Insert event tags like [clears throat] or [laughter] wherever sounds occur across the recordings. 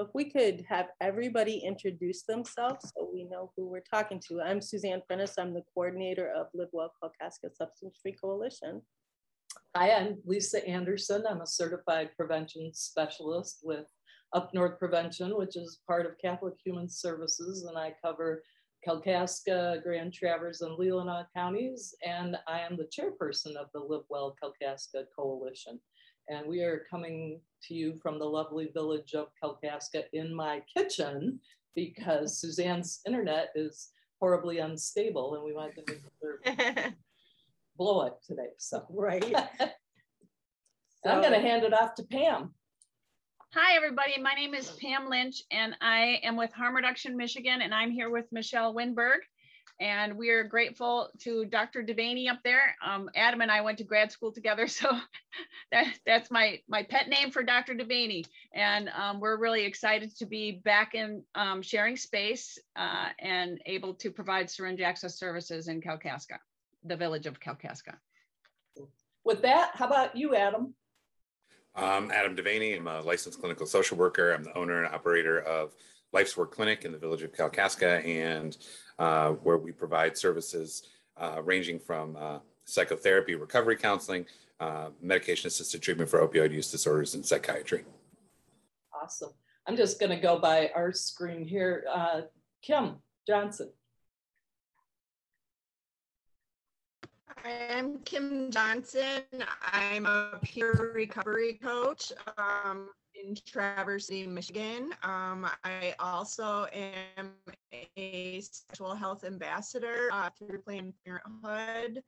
If we could have everybody introduce themselves so we know who we're talking to. I'm Suzanne Prentice. I'm the coordinator of Live Well Kalkaska Substance Free Coalition. Hi, I'm Lisa Anderson. I'm a certified prevention specialist with Up North Prevention, which is part of Catholic Human Services, and I cover Kalkaska, Grand Traverse, and Leelanau counties, and I am the chairperson of the Live Well Kalkaska Coalition. And we are coming to you from the lovely village of Kalkaska in my kitchen because Suzanne's internet is horribly unstable and we want [laughs] to blow it today. So, right. [laughs] so, I'm going to hand it off to Pam. Hi, everybody. My name is Pam Lynch, and I am with Harm Reduction Michigan, and I'm here with Michelle Winberg. And we are grateful to Dr. Devaney up there. Um, Adam and I went to grad school together, [laughs] so that, that's my, my pet name for Dr. Devaney. And um, we're really excited to be back in um, sharing space uh, and able to provide syringe access services in Kalkaska, the village of Kalkaska. With that, how about you, Adam? I'm Adam Devaney. I'm a licensed clinical social worker. I'm the owner and operator of Life's Work Clinic in the village of Kalkaska, and uh, where we provide services uh, ranging from uh, psychotherapy, recovery counseling, uh, medication assisted treatment for opioid use disorders, and psychiatry. Awesome. I'm just going to go by our screen here. Uh, Kim Johnson. I'm Kim Johnson. I'm a peer recovery coach um, in Traverse City, Michigan. Um, I also am a sexual health ambassador uh, through Planned Parenthood.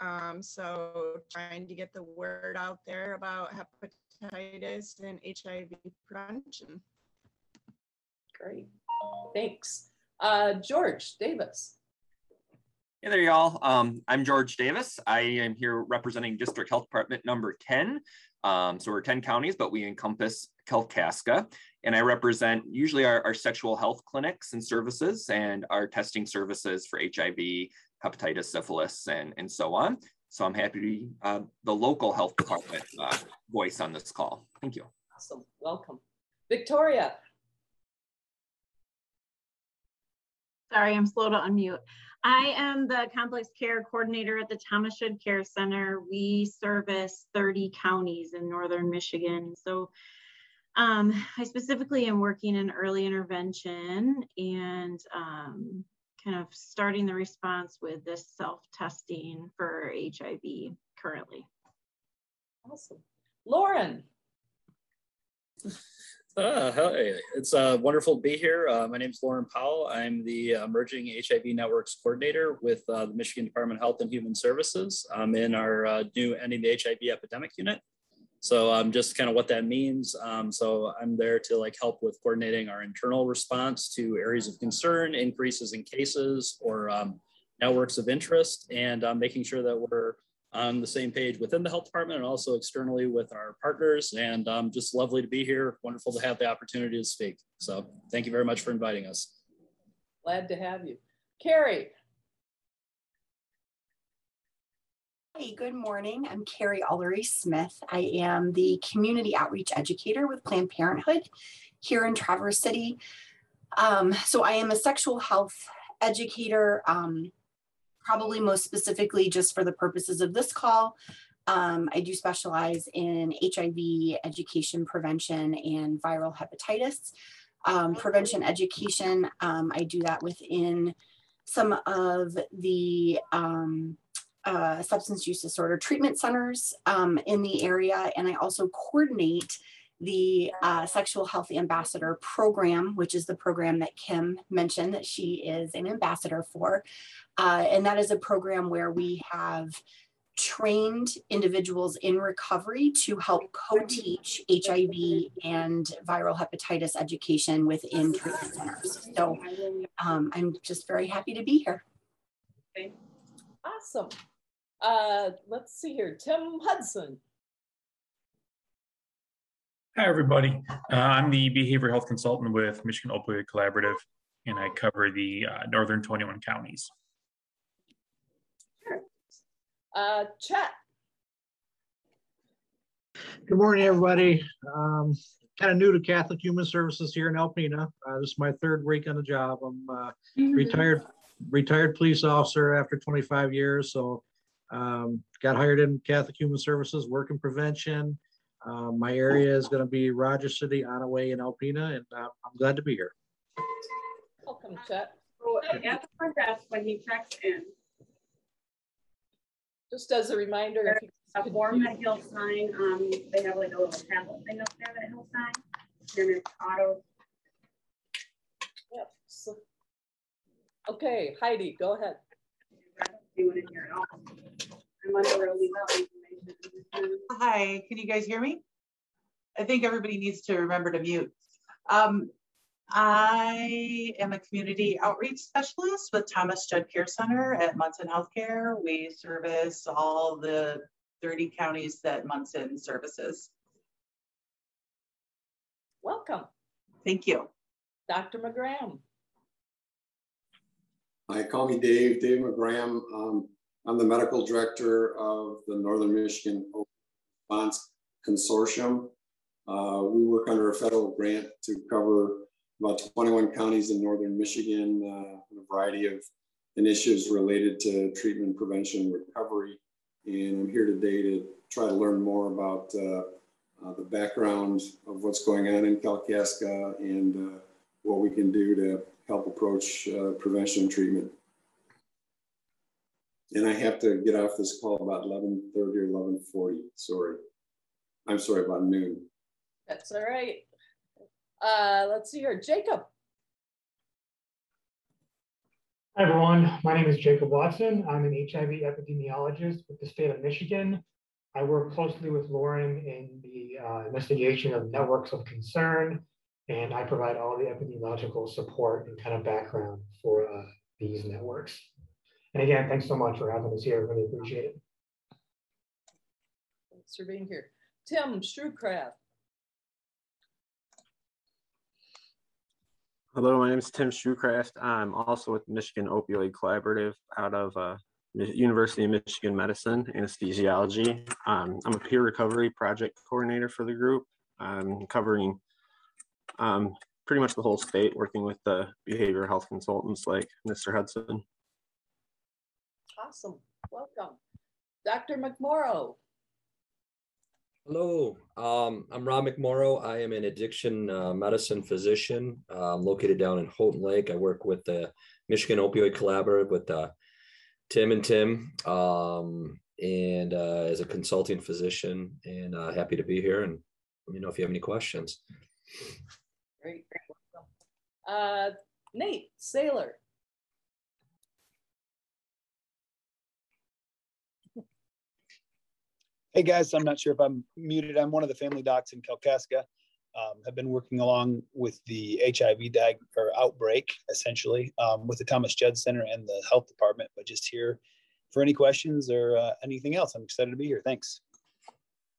Um, so trying to get the word out there about hepatitis and HIV prevention. Great, thanks. Uh, George Davis. Hey there, y'all. Um, I'm George Davis. I am here representing District Health Department number 10. Um, so we're 10 counties, but we encompass Kalkaska. And I represent usually our, our, sexual health clinics and services and our testing services for HIV, hepatitis, syphilis, and, and so on. So I'm happy to be uh, the local health department uh, voice on this call. Thank you. Awesome. Welcome. Victoria. Sorry, I'm slow to unmute. I am the complex care coordinator at the Thomas Judd Care Center. We service 30 counties in northern Michigan. So um, I specifically am working in early intervention and um, kind of starting the response with this self-testing for HIV currently. Awesome. Lauren. Uh, [laughs] hi, it's uh, wonderful to be here. Uh, my name is Lauren Powell. I'm the Emerging HIV Networks Coordinator with uh, the Michigan Department of Health and Human Services. I'm in our uh, new Ending the HIV Epidemic Unit. So um, just kind of what that means. Um, so I'm there to like help with coordinating our internal response to areas of concern, increases in cases, or um, networks of interest, and uh, making sure that we're on the same page within the health department and also externally with our partners. And um, just lovely to be here. Wonderful to have the opportunity to speak. So thank you very much for inviting us. Glad to have you. Carrie. Hey, good morning. I'm Carrie Ullery Smith. I am the community outreach educator with Planned Parenthood here in Traverse City. Um, so I am a sexual health educator. Um, probably most specifically just for the purposes of this call, um, I do specialize in HIV education prevention and viral hepatitis. Um, prevention education, um, I do that within some of the um, uh, substance use disorder treatment centers um, in the area, and I also coordinate the uh, Sexual Health Ambassador Program, which is the program that Kim mentioned that she is an ambassador for. Uh, and that is a program where we have trained individuals in recovery to help co-teach HIV and viral hepatitis education within treatment centers. So um, I'm just very happy to be here. Okay. Awesome. Uh, let's see here, Tim Hudson. Hi, everybody. Uh, I'm the behavioral health consultant with Michigan Opioid Collaborative, and I cover the uh, northern 21 counties. Uh, Chet. Good morning, everybody. Um, kind of new to Catholic Human Services here in Alpena. Uh, this is my third week on the job. I'm uh, retired retired police officer after 25 years. So um, got hired in Catholic Human Services, work in prevention. Uh, my area is going to be Rogers City, Onaway, and Alpena, and uh, I'm glad to be here. Welcome, Chet. So at the front desk, when he checks in, Just as a reminder, if you a form that he'll sign, um, they have like a little tablet thing up there that he'll sign. Then it's auto. Yep. So- Okay, Heidi, go ahead. Do it in here at all. I'm under a legal information. Hi, can you guys hear me? I think everybody needs to remember to mute. Um, I am a community outreach specialist with Thomas Judd Care Center at Munson Healthcare. We service all the 30 counties that Munson services. Welcome. Thank you. Dr. McGram. Hi, call me Dave, Dave McGram. Um, I'm the medical director of the Northern Michigan Response Consortium. Uh, we work under a federal grant to cover about 21 counties in Northern Michigan, uh, a variety of initiatives related to treatment, prevention, and recovery. And I'm here today to try to learn more about uh, uh, the background of what's going on in Kalkaska and uh, what we can do to help approach uh, prevention and treatment. And I have to get off this call about 11.30 or 11.40, sorry. I'm sorry, about noon. That's all right. Uh, let's see here, Jacob. Hi, everyone. My name is Jacob Watson. I'm an HIV epidemiologist with the state of Michigan. I work closely with Lauren in the uh, investigation of networks of concern, and I provide all the epidemiological support and kind of background for uh, these networks. And again, thanks so much for having us here. Really appreciate it. Thanks for being here. Tim Shrewcraft. Hello, my name is Tim Shrewcraft. I'm also with Michigan Opioid Collaborative out of uh, University of Michigan Medicine, anesthesiology. Um, I'm a peer recovery project coordinator for the group. I'm covering um, pretty much the whole state, working with the behavioral health consultants like Mr. Hudson. Awesome. Welcome. Dr. McMorrow. Hello, um, I'm Rob McMorrow. I am an addiction uh, medicine physician. Uh, located down in Houghton Lake. I work with the Michigan Opioid Collaborative with uh, Tim and Tim, um, and uh, as a consulting physician. And uh, happy to be here. And let me know if you have any questions. Great. Uh, Nate Saylor. Hey guys, I'm not sure if I'm muted. I'm one of the family docs in Kalkaska. Um, have been working along with the HIV diag or outbreak, essentially, um, with the Thomas Judd Center and the health department. But just here for any questions or uh, anything else. I'm excited to be here. Thanks.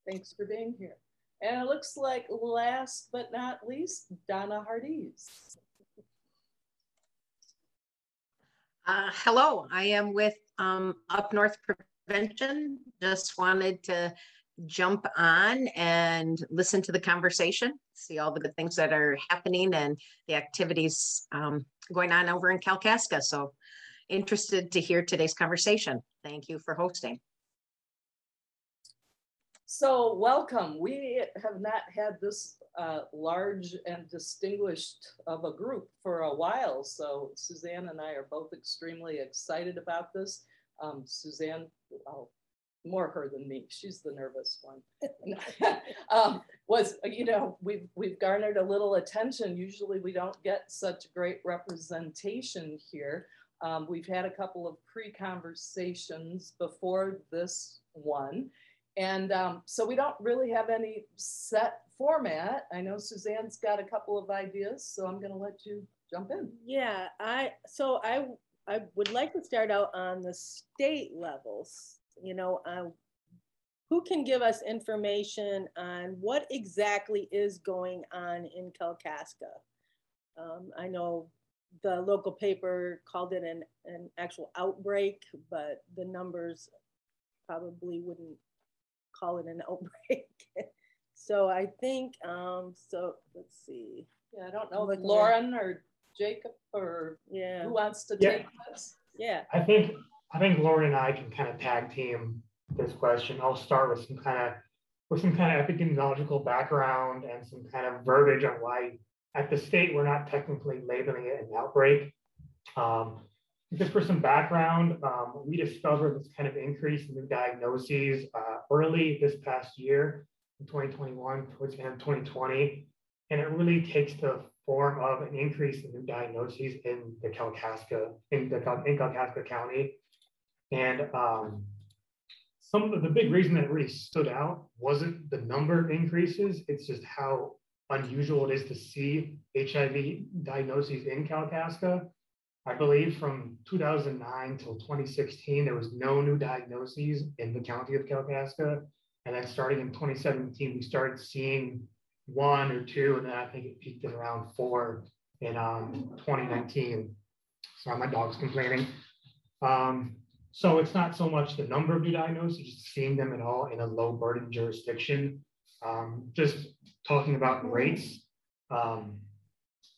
Thanks for being here. And it looks like last but not least, Donna Hardees. Uh, hello, I am with um, Up North Prevention. Just wanted to jump on and listen to the conversation, see all the good things that are happening and the activities um, going on over in Kalkaska. So interested to hear today's conversation. Thank you for hosting. So welcome. We have not had this uh, large and distinguished of a group for a while. So Suzanne and I are both extremely excited about this. Um, Suzanne, oh, more her than me. She's the nervous one. [laughs] [laughs] um, was you know we've we've garnered a little attention. Usually we don't get such great representation here. Um, we've had a couple of pre-conversations before this one, and um, so we don't really have any set format. I know Suzanne's got a couple of ideas, so I'm going to let you jump in. Yeah, I so I I would like to start out on the state levels. You know, uh, who can give us information on what exactly is going on in Kalkaska? Um, I know the local paper called it an, an actual outbreak, but the numbers probably wouldn't call it an outbreak. [laughs] so I think, um, so let's see. Yeah, I don't know if Looking at- Lauren or Jacob or Yeah. who wants to Yeah. take this? Yeah. I think, I think Lauren and I can kind of tag team this question. I'll start with some kind of, with some kind of epidemiological background and some kind of verbiage on why at the state, we're not technically labeling it an outbreak. Um, just for some background, um, we discovered this kind of increase in new diagnoses uh, early this past year in 2021 towards the end of 2020. And it really takes the form of an increase in new diagnoses in the Kalkaska, in the in Kalkaska County. And um, some of the big reason that really stood out wasn't the number increases, it's just how unusual it is to see HIV diagnoses in Kalkaska. I believe from 2009 till 2016, there was no new diagnoses in the county of Kalkaska. And then starting in 2017, we started seeing one or two, and then I think it peaked at around four in um, 2019. Sorry, my dog's complaining. Um, so it's not so much the number of new diagnoses, just seeing them at all in a low burden jurisdiction. Um, just talking about rates. Um,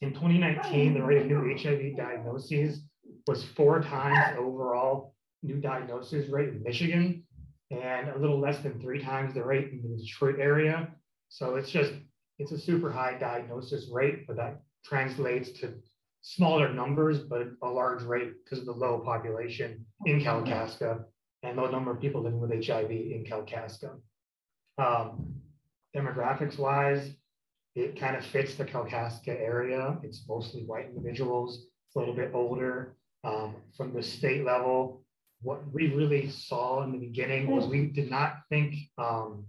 in 2019, the rate of new HIV diagnoses was four times overall new diagnosis rate in Michigan and a little less than three times the rate in the Detroit area. So it's just, it's a super high diagnosis rate, but that translates to smaller numbers, but a large rate because of the low population in Kalkaska and low number of people living with HIV in Kalkaska. Um, demographics wise, it kind of fits the Kalkaska area. It's mostly white individuals. It's a little bit older. Um, from the state level, what we really saw in the beginning was we did not think um,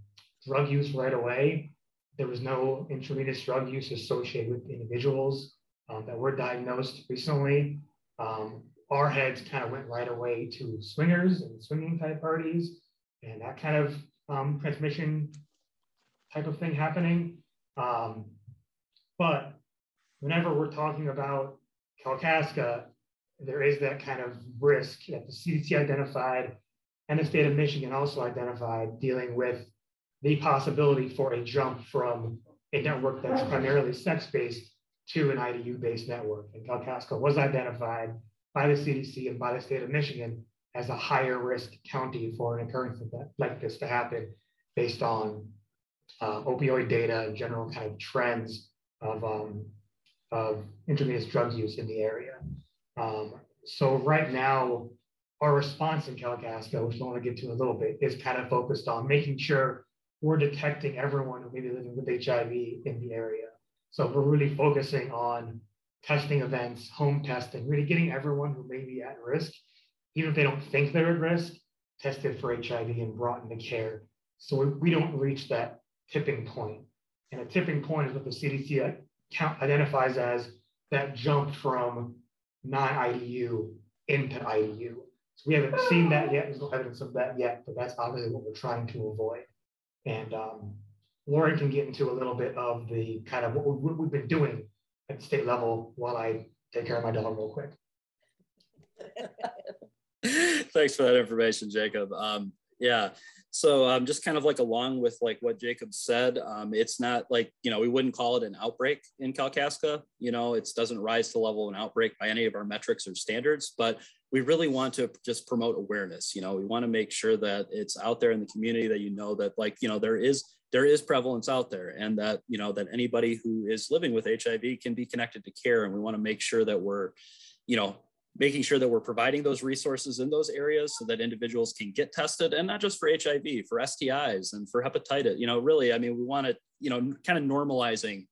drug use right away. There was no intravenous drug use associated with individuals um, that were diagnosed recently. Um, our heads kind of went right away to swingers and swinging type parties and that kind of um, transmission type of thing happening. Um, but whenever we're talking about Kalkaska, there is that kind of risk that the CDC identified and the state of Michigan also identified dealing with the possibility for a jump from a network that's primarily sex-based to an IDU-based network. And Kalkaska was identified by the CDC and by the state of Michigan as a higher risk county for an occurrence of that, like this to happen based on uh, opioid data and general kind of trends of, um, of intravenous drug use in the area. Um, so right now, our response in Kalkaska, which I want to get to in a little bit, is kind of focused on making sure we're detecting everyone who may be living with HIV in the area. So we're really focusing on testing events, home testing, really getting everyone who may be at risk, even if they don't think they're at risk, tested for HIV and brought into care. So we, we don't reach that tipping point. And a tipping point is what the CDC identifies as that jump from non-IDU into IDU. So we haven't seen that yet. There's no evidence of that yet, but that's obviously what we're trying to avoid. And um, Lauren can get into a little bit of the kind of what, we, what we've been doing at state level while I take care of my dog real quick. [laughs] Thanks for that information, Jacob. Um, yeah, so um, just kind of like along with like what Jacob said, um, it's not like, you know, we wouldn't call it an outbreak in Kalkaska. You know, it doesn't rise to the level of an outbreak by any of our metrics or standards, but we really want to just promote awareness. You know, we want to make sure that it's out there in the community that you know that like, you know, there is there is prevalence out there and that, you know, that anybody who is living with HIV can be connected to care. And we want to make sure that we're, you know, making sure that we're providing those resources in those areas so that individuals can get tested and not just for HIV, for STIs and for hepatitis. You know, really, I mean, we want to, you know, kind of normalizing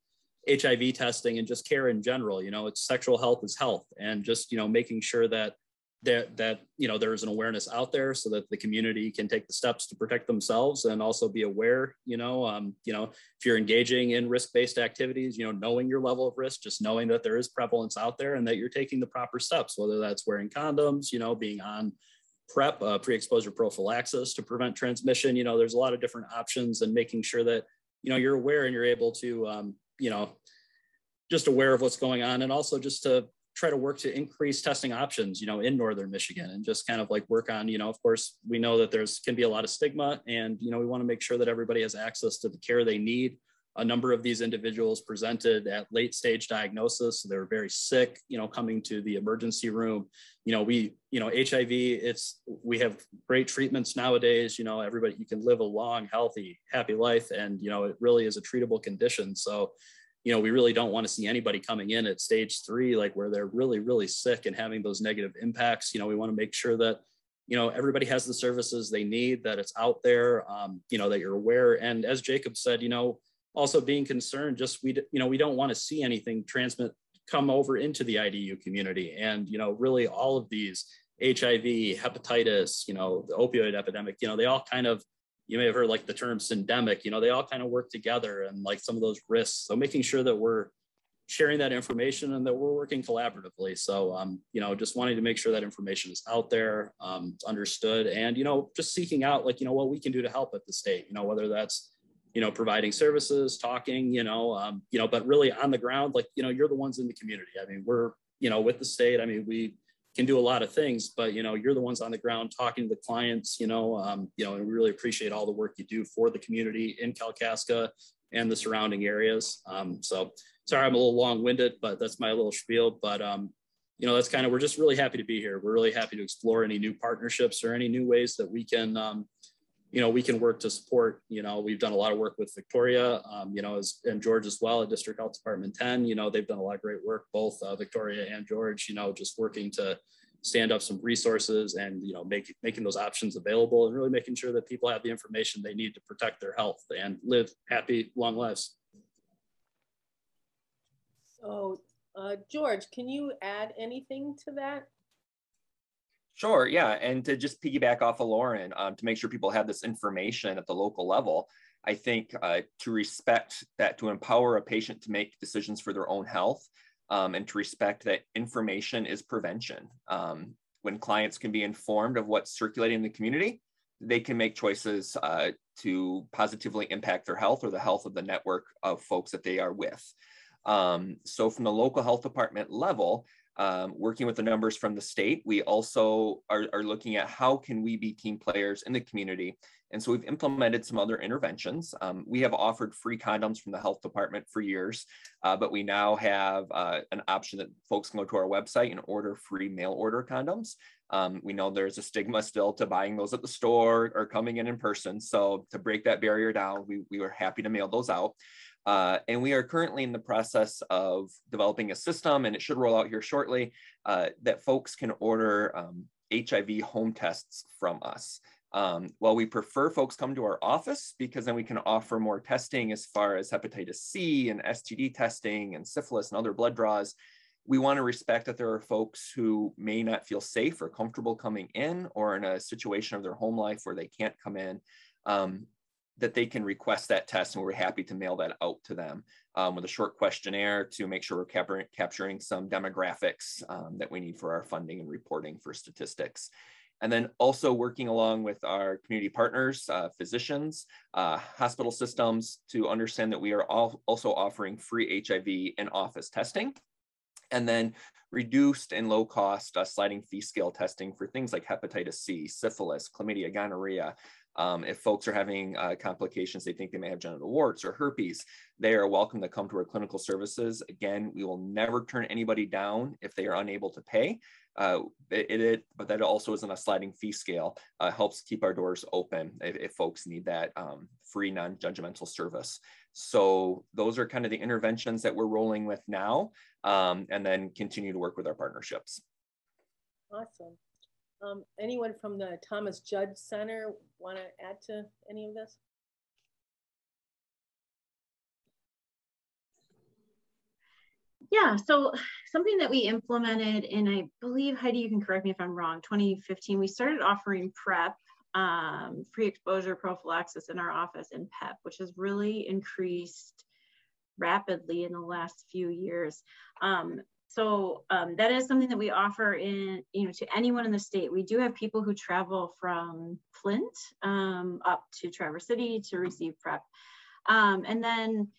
HIV testing and just care in general. You know, it's sexual health is health and just, you know, making sure that that that you know there's an awareness out there so that the community can take the steps to protect themselves and also be aware you know um, you know if you're engaging in risk-based activities you know knowing your level of risk just knowing that there is prevalence out there and that you're taking the proper steps whether that's wearing condoms you know being on PrEP uh, pre-exposure prophylaxis to prevent transmission. You know there's a lot of different options and making sure that you know you're aware and you're able to um, you know just aware of what's going on and also just to try to work to increase testing options, you know, in Northern Michigan and just kind of like work on, you know, of course, we know that there's can be a lot of stigma and, you know, we want to make sure that everybody has access to the care they need. A number of these individuals presented at late stage diagnosis. So they were very sick, you know, coming to the emergency room. You know, we, you know, HIV, it's, we have great treatments nowadays. You know, everybody, you can live a long, healthy, happy life. And, you know, it really is a treatable condition. So, you know, we really don't want to see anybody coming in at stage three, like where they're really, really sick and having those negative impacts. You know, we want to make sure that, you know, everybody has the services they need, that it's out there, um, you know, that you're aware. And as Jacob said, you know, also being concerned, just we, you know, we don't want to see anything transmit come over into the IDU community. And, you know, really all of these HIV, hepatitis, you know, the opioid epidemic, you know, they all kind of you may have heard like the term syndemic, you know, they all kind of work together and like some of those risks. So making sure that we're sharing that information and that we're working collaboratively. So, um, you know, just wanting to make sure that information is out there, um, understood, and, you know, just seeking out like, you know, what we can do to help at the state, you know, whether that's, you know, providing services, talking, you know, um, you know, but really on the ground, like, you know, you're the ones in the community. I mean, we're, you know, with the state, I mean, we, can do a lot of things, but you know, you're the ones on the ground talking to the clients, you know, um, you know, and we really appreciate all the work you do for the community in Kalkaska and the surrounding areas. Um, so sorry, I'm a little long winded, but that's my little spiel. But, um, you know, that's kind of, we're just really happy to be here. We're really happy to explore any new partnerships or any new ways that we can, um, you know, we can work to support, you know, we've done a lot of work with Victoria, um, you know, as, and George as well at District Health Department 10, you know, they've done a lot of great work, both uh, Victoria and George, you know, just working to stand up some resources and, you know, make, making those options available and really making sure that people have the information they need to protect their health and live happy, long lives. So, uh, George, can you add anything to that? Sure, yeah, and to just piggyback off of Lauren, um, to make sure people have this information at the local level, I think uh, to respect that, to empower a patient to make decisions for their own health, um, and to respect that information is prevention. Um, when clients can be informed of what's circulating in the community, they can make choices uh, to positively impact their health or the health of the network of folks that they are with. Um, so from the local health department level, um, working with the numbers from the state, we also are, are, looking at how can we be team players in the community. And so we've implemented some other interventions. Um, we have offered free condoms from the health department for years, uh, but we now have uh, an option that folks can go to our website and order free mail order condoms. Um, we know there's a stigma still to buying those at the store or coming in in person. So to break that barrier down, we, we were happy to mail those out. Uh, and we are currently in the process of developing a system, and it should roll out here shortly, uh, that folks can order um, HIV home tests from us. Um, while we prefer folks come to our office because then we can offer more testing as far as hepatitis C and STD testing and syphilis and other blood draws, we want to respect that there are folks who may not feel safe or comfortable coming in or in a situation of their home life where they can't come in. Um, that they can request that test and we're happy to mail that out to them um, with a short questionnaire to make sure we're capturing, capturing some demographics um, that we need for our funding and reporting for statistics. And then also working along with our community partners, uh, physicians, uh, hospital systems to understand that we are all also offering free HIV in office testing. And then reduced and low cost uh, sliding fee scale testing for things like hepatitis C, syphilis, chlamydia, gonorrhea, um, if folks are having uh, complications, they think they may have genital warts or herpes, they are welcome to come to our clinical services. Again, we will never turn anybody down if they are unable to pay. Uh, it, it, but that also isn't a sliding fee scale. Uh, helps keep our doors open if, if folks need that um, free, non-judgmental service. So those are kind of the interventions that we're rolling with now, um, and then continue to work with our partnerships. Awesome. Um, anyone from the Thomas Judd Center want to add to any of this? Yeah, so something that we implemented and I believe, Heidi, you can correct me if I'm wrong, 2015, we started offering PrEP, um, pre-exposure prophylaxis in our office in PEP, which has really increased rapidly in the last few years. Um, so um, that is something that we offer in, you know, to anyone in the state. We do have people who travel from Flint um, up to Traverse City to receive PrEP. Um, and then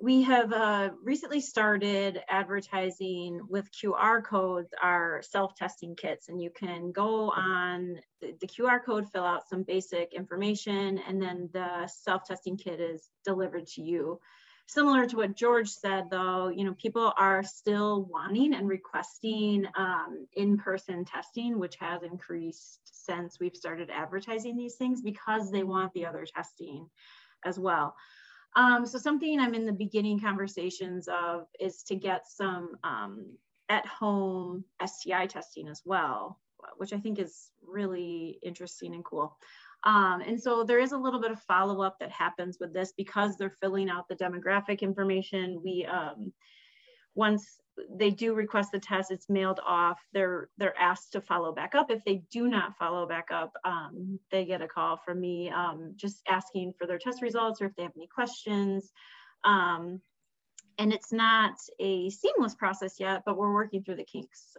we have uh, recently started advertising with QR codes our self-testing kits and you can go on the, the, QR code, fill out some basic information and then the self-testing kit is delivered to you. Similar to what George said though, you know, people are still wanting and requesting um, in-person testing, which has increased since we've started advertising these things because they want the other testing as well. Um, so something I'm in the beginning conversations of is to get some um, at-home STI testing as well, which I think is really interesting and cool. Um, and so there is a little bit of follow-up that happens with this because they're filling out the demographic information. We um, once they do request the test, it's mailed off. They're they're asked to follow back up. If they do not follow back up, um, they get a call from me um, just asking for their test results or if they have any questions. Um, and it's not a seamless process yet, but we're working through the kinks.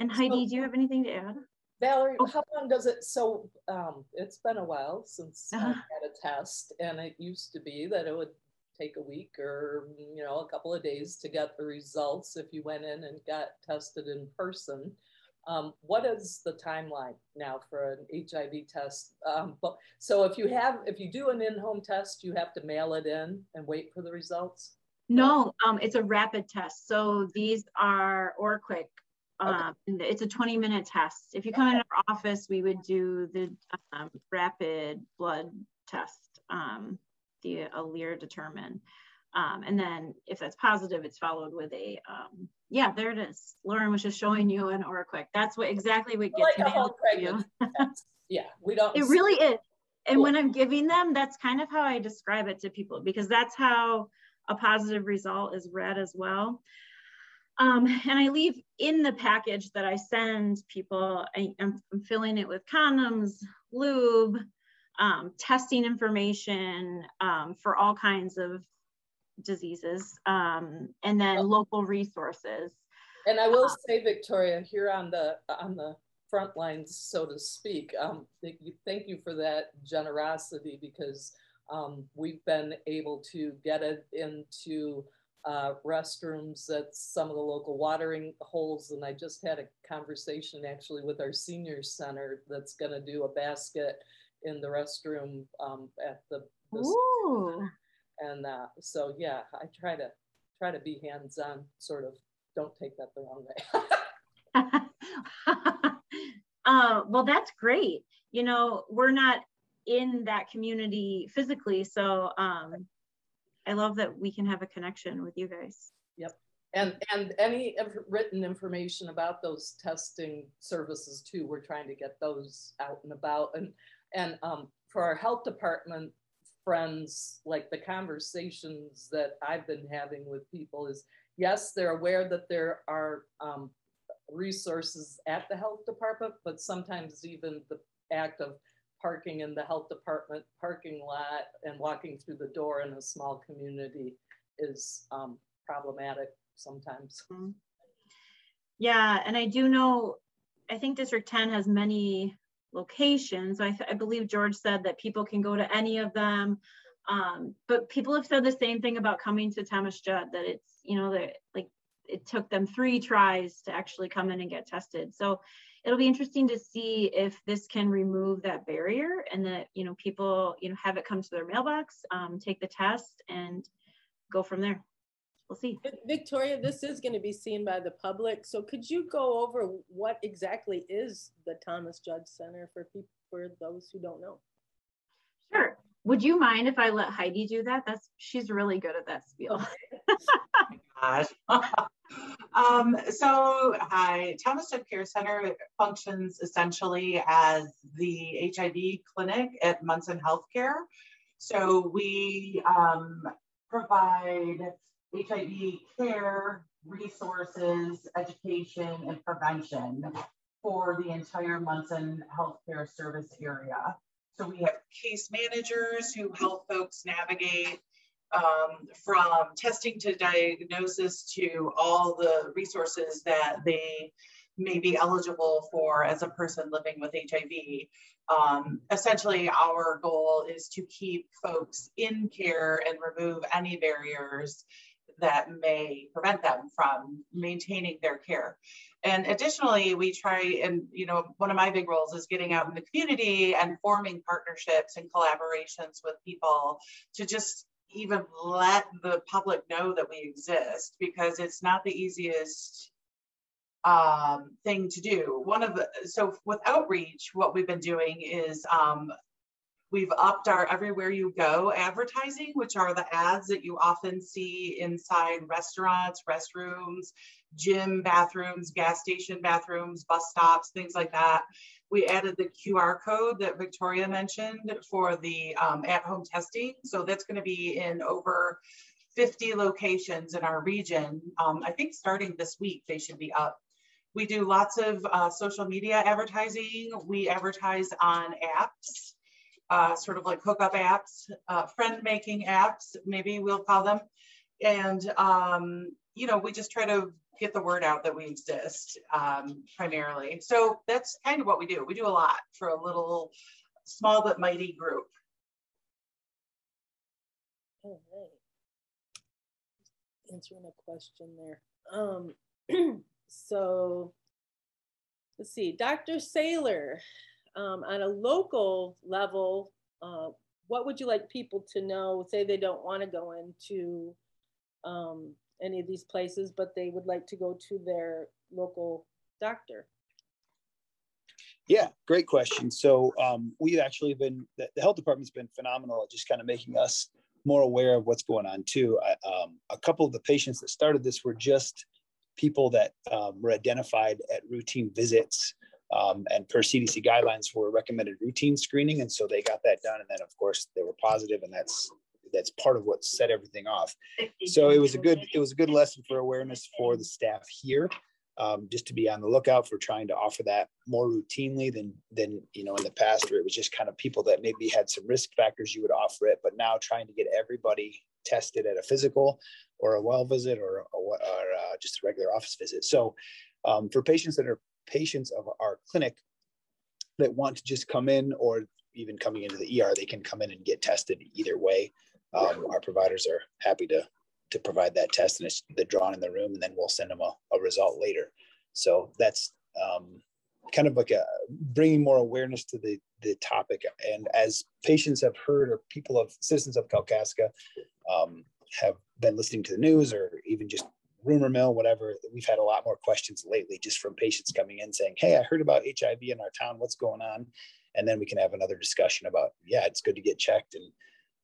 And Heidi, do you have anything to add? Valerie, oh. how long does it, so um, it's been a while since uh -huh. I uh-huh. had a test and it used to be that it would take a week or you know a couple of days to get the results if you went in and got tested in person. Um, what is the timeline now for an HIV test? Um, but, so if you have, if you do an in-home test, you have to mail it in and wait for the results? No, um, it's a rapid test. So these are OraQuick. Um, okay. It's a 20 minute test. If you come okay. in our office, we would do the um, rapid blood test. Um, the Alere Determine. Um, and then if that's positive, it's followed with a, um, yeah, there it is. Lauren was just showing you an OraQuick. That's what exactly what gets like mailed to you. [laughs] yeah, we don't. It really is. And cool. when I'm giving them, that's kind of how I describe it to people because that's how a positive result is read as well. Um, and I leave in the package that I send people, I, am filling it with condoms, lube, um, testing information um, for all kinds of diseases, um, and then local resources. And I will uh, say, Victoria, here on the on the front lines, so to speak, um, thank you for that generosity because um, we've been able to get it into uh, restrooms at some of the local watering holes. And I just had a conversation actually with our senior center that's going to do a basket in the restroom um, at the, the and uh, so yeah i try to try to be hands-on sort of. Don't take that the wrong way. [laughs] [laughs] Uh, well that's great. You know we're not in that community physically so um, i love that we can have a connection with you guys. Yep. And and any written information about those testing services too we're trying to get those out and about. And and um, for our health department friends, like the conversations that I've been having with people is yes, they're aware that there are um, resources at the health department, but sometimes even the act of parking in the health department parking lot and walking through the door in a small community is um, problematic sometimes. Mm-hmm. Yeah, and I do know, I think District 10 has many locations. I, I believe George said that people can go to any of them. Um, but people have said the same thing about coming to Thomas Judd that it's, you know, that like it took them three tries to actually come in and get tested. So it'll be interesting to see if this can remove that barrier and that, you know, people, you know, have it come to their mailbox, um, take the test and go from there we'll see. Victoria, this is going to be seen by the public. So could you go over what exactly is the Thomas Judd Center for people for those who don't know? Sure. Would you mind if I let Heidi do that? That's she's really good at that spiel. [laughs] Gosh. [laughs] um, so, hi, Thomas Judd Care Center functions essentially as the HIV clinic at Munson Healthcare. So we um, provide HIV care, resources, education, and prevention for the entire Munson healthcare service area. So we have case managers who help folks navigate um, from testing to diagnosis to all the resources that they may be eligible for as a person living with HIV. Um, essentially, our goal is to keep folks in care and remove any barriers that may prevent them from maintaining their care. And additionally, we try and, you know, one of my big roles is getting out in the community and forming partnerships and collaborations with people to just even let the public know that we exist because it's not the easiest um, thing to do. One of the, so with outreach, what we've been doing is um, we've upped our everywhere you go advertising, which are the ads that you often see inside restaurants, restrooms, gym bathrooms, gas station bathrooms, bus stops, things like that. We added the QR code that Victoria mentioned for the um, at-home testing. So that's going to be in over 50 locations in our region. Um, I think starting this week, they should be up. We do lots of uh, social media advertising. We advertise on apps, uh, sort of like hookup apps, uh, friend making apps, maybe we'll call them. And, um, you know, we just try to get the word out that we exist um, primarily. So that's kind of what we do. We do a lot for a little small but mighty group. All right. Answering a question there. Um, [clears throat] so let's see, Dr. Saylor, um, on a local level, uh, what would you like people to know? Say they don't want to go into um, any of these places, but they would like to go to their local doctor? Yeah, great question. So um, we've actually been, the, health department's been phenomenal at just kind of making us more aware of what's going on too. I, um, a couple of the patients that started this were just people that um, were identified at routine visits um, and per CDC guidelines were recommended routine screening. And so they got that done. And then of course they were positive and that's that's part of what set everything off. So it was a good it was a good lesson for awareness for the staff here, um, just to be on the lookout for trying to offer that more routinely than than you know in the past where it was just kind of people that maybe had some risk factors you would offer it, but now trying to get everybody tested at a physical or a well visit or, or, or uh, just a regular office visit. So um, for patients that are patients of our clinic that want to just come in or even coming into the ER, they can come in and get tested either way um, our providers are happy to to provide that test and it's they're drawn in the room and then we'll send them a, a result later. So that's um, kind of like a bringing more awareness to the the topic. And as patients have heard or people of citizens of kalkaska um, have been listening to the news or even just rumor mill whatever we've had a lot more questions lately just from patients coming in saying hey i heard about hiv in our town. What's going on? And then we can have another discussion about yeah it's good to get checked. And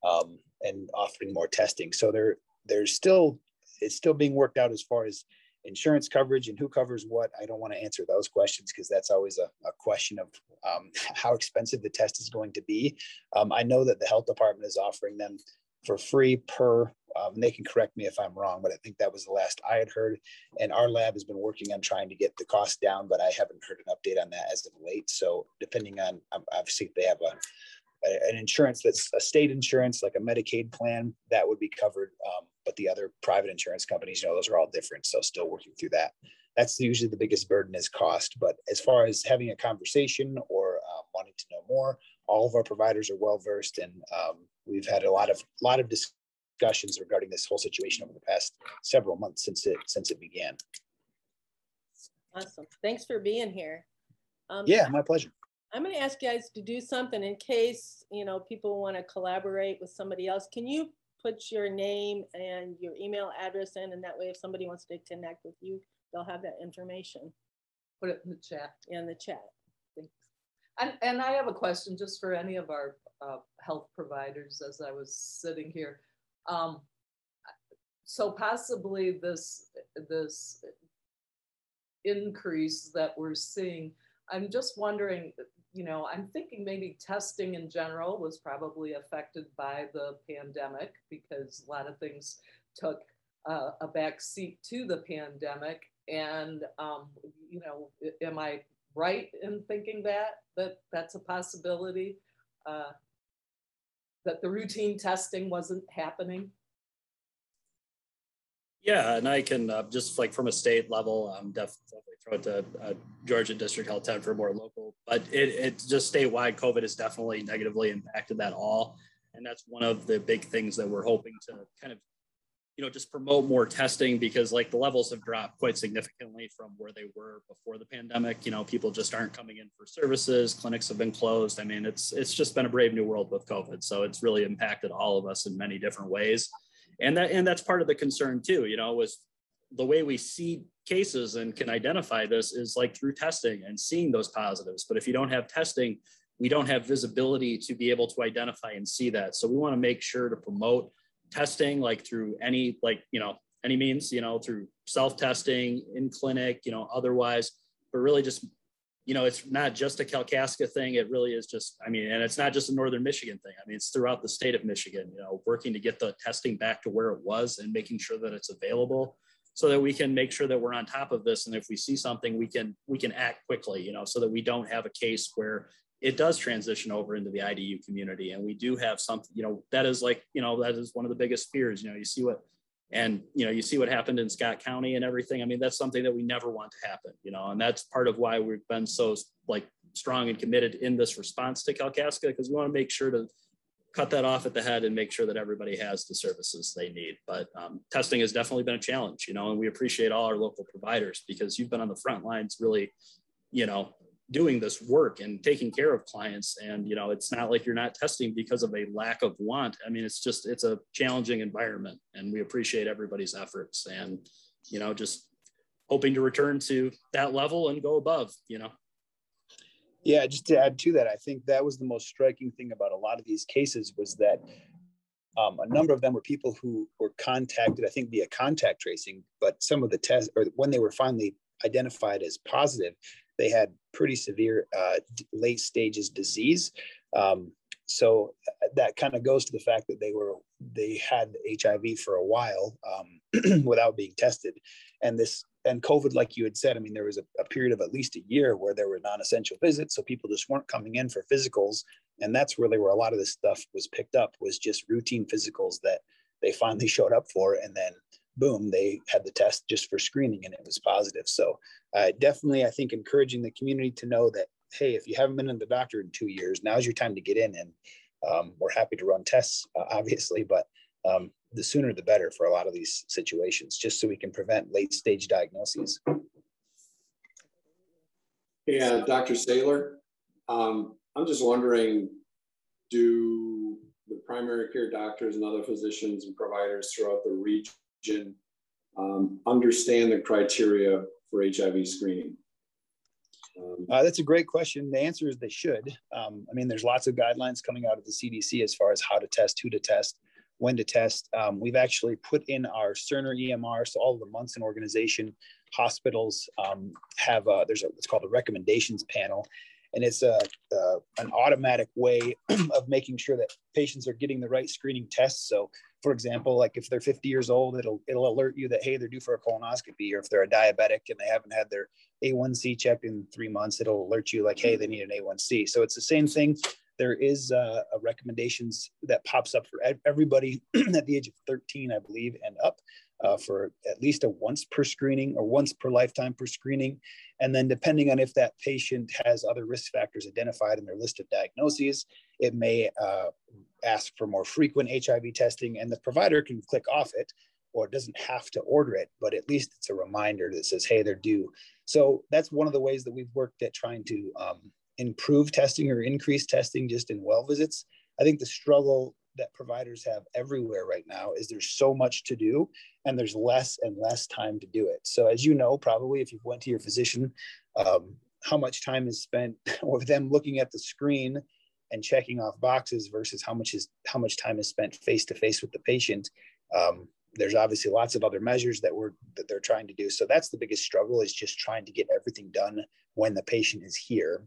um, and offering more testing. So there, there's still, it's still being worked out as far as insurance coverage and who covers what. I don't want to answer those questions because that's always a, a question of um, [laughs] how expensive the test is going to be. Um, I know that the health department is offering them for free per, um, they can correct me if I'm wrong, but I think that was the last I had heard. And our lab has been working on trying to get the cost down, but I haven't heard an update on that as of late. So depending on, obviously if they have a an insurance that's a state insurance, like a Medicaid plan, that would be covered. Um, but the other private insurance companies, you know, those are all different. So still working through that. That's usually the biggest burden is cost. But as far as having a conversation or uh, wanting to know more, all of our providers are well versed, and um, we've had a lot of lot of discussions regarding this whole situation over the past several months since it since it began. Awesome. Thanks for being here. Um, yeah, my pleasure. I'm going to ask you guys to do something in case, you know, people want to collaborate with somebody else. Can you put your name and your email address in and that way if somebody wants to connect with you, they'll have that information. Put it in the chat. In the chat. Thanks. And, and I have a question just for any of our uh, health providers as I was sitting here. Um, so possibly this, this increase that we're seeing, I'm just wondering, you know, I'm thinking maybe testing in general was probably affected by the pandemic because a lot of things took uh, a back seat to the pandemic. And, um, you know, am I right in thinking that, that that's a possibility? Uh, that the routine testing wasn't happening? Yeah, and I can uh, just like from a state level, I'm definitely throw it to uh, Georgia District Health 10 for more local, but it, it's just statewide. COVID has definitely negatively impacted that all. And that's one of the big things that we're hoping to kind of, you know, just promote more testing because like the levels have dropped quite significantly from where they were before the pandemic. You know, people just aren't coming in for services. Clinics have been closed. I mean, it's it's just been a brave new world with COVID. So it's really impacted all of us in many different ways. And that and that's part of the concern too, you know, was the way we see cases and can identify this is like through testing and seeing those positives. But if you don't have testing, we don't have visibility to be able to identify and see that. So we want to make sure to promote testing like through any like, you know, any means, you know, through self-testing in clinic, you know, otherwise, but really just, you know, it's not just a Kalkaska thing. It really is just, I mean, and it's not just a Northern Michigan thing. I mean, it's throughout the state of Michigan, you know, working to get the testing back to where it was and making sure that it's available so that we can make sure that we're on top of this and if we see something we can we can act quickly you know so that we don't have a case where it does transition over into the IDU community and we do have something you know that is like you know that is one of the biggest fears you know you see what and you know you see what happened in Scott County and everything I mean that's something that we never want to happen you know and that's part of why we've been so like strong and committed in this response to Kalkaska because we want to make sure to cut that off at the head and make sure that everybody has the services they need. But um, testing has definitely been a challenge, you know, and we appreciate all our local providers because you've been on the front lines really, you know, doing this work and taking care of clients. And, you know, it's not like you're not testing because of a lack of want. I mean, it's just, it's a challenging environment and we appreciate everybody's efforts and, you know, just hoping to return to that level and go above, you know. Yeah, just to add to that, I think that was the most striking thing about a lot of these cases was that um, a number of them were people who were contacted, I think, via contact tracing, but some of the tests, or when they were finally identified as positive, they had pretty severe uh, late stages disease. Um, so uh, that kind of goes to the fact that they were they had HIV for a while um, [clears throat] without being tested, and this and COVID, like you had said, I mean, there was a, a, period of at least a year where there were non-essential visits, so people just weren't coming in for physicals, and that's really where a lot of this stuff was picked up was just routine physicals that they finally [laughs] showed up for, and then boom, they had the test just for screening, and it was positive. So uh, definitely, I think encouraging the community to know that hey, if you haven't been in the doctor in two years, now's your time to get in, and um, we're happy to run tests, uh, obviously, but um, the sooner the better for a lot of these situations, just so we can prevent late stage diagnoses. Yeah, Dr. Saylor, um, I'm just wondering, do the primary care doctors and other physicians and providers throughout the region um, understand the criteria for HIV screening? Um, uh, that's a great question. The answer is they should. Um, I mean, there's lots of guidelines coming out of the CDC as far as how to test, who to test when to test. Um, we've actually put in our Cerner EMR, so all of the Munson organization hospitals um, have a, there's a, it's called a recommendations panel, and it's a, a an automatic way [clears throat] of making sure that patients are getting the right screening tests. So, for example, like if they're 50 years old, it'll it'll alert you that hey, they're due for a colonoscopy, or if they're a diabetic and they haven't had their A1C checked in three months, it'll alert you like hey, they need an A1C. So it's the same thing there is uh, a recommendations that pops up for everybody [clears throat] at the age of 13, I believe, and up uh, for at least a once per screening or once per lifetime per screening. And then depending on if that patient has other risk factors identified in their list of diagnoses, it may uh, ask for more frequent HIV testing and the provider can click off it or doesn't have to order it, but at least it's a reminder that says, hey, they're due. So that's one of the ways that we've worked at trying to um, improve testing or increase testing just in well visits. I think the struggle that providers have everywhere right now is there's so much to do and there's less and less time to do it. So as you know, probably if you've went to your physician, um, how much time is spent [laughs] with them looking at the screen and checking off boxes versus how much is how much time is spent face to face with the patient. Um, there's obviously lots of other measures that we're that they're trying to do. So that's the biggest struggle is just trying to get everything done when the patient is here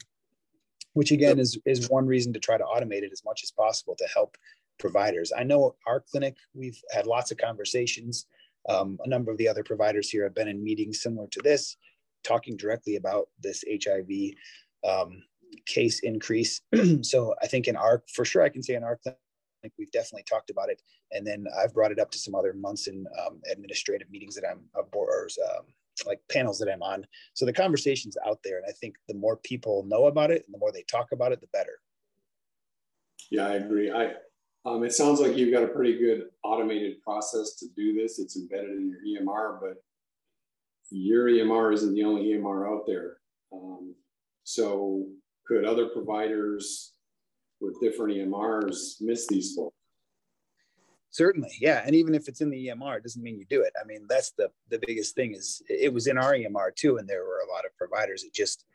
which again is is one reason to try to automate it as much as possible to help providers. I know our clinic, we've had lots of conversations. Um, a number of the other providers here have been in meetings similar to this, talking directly about this HIV um, case increase. [clears throat] so I think in our, for sure, I can say in our clinic, we've definitely talked about it. And then I've brought it up to some other Munson um, administrative meetings that I'm aboard, or um, like panels that I'm on. So the conversation's out there. And I think the more people know about it and the more they talk about it, the better. Yeah, I agree. I, um, it sounds like you've got a pretty good automated process to do this. It's embedded in your EMR, but your EMR isn't the only EMR out there. Um, so could other providers with different EMRs miss these folks? Certainly, yeah. And even if it's in the EMR, it doesn't mean you do it. I mean, that's the the biggest thing is it was in our EMR too, and there were a lot of providers that just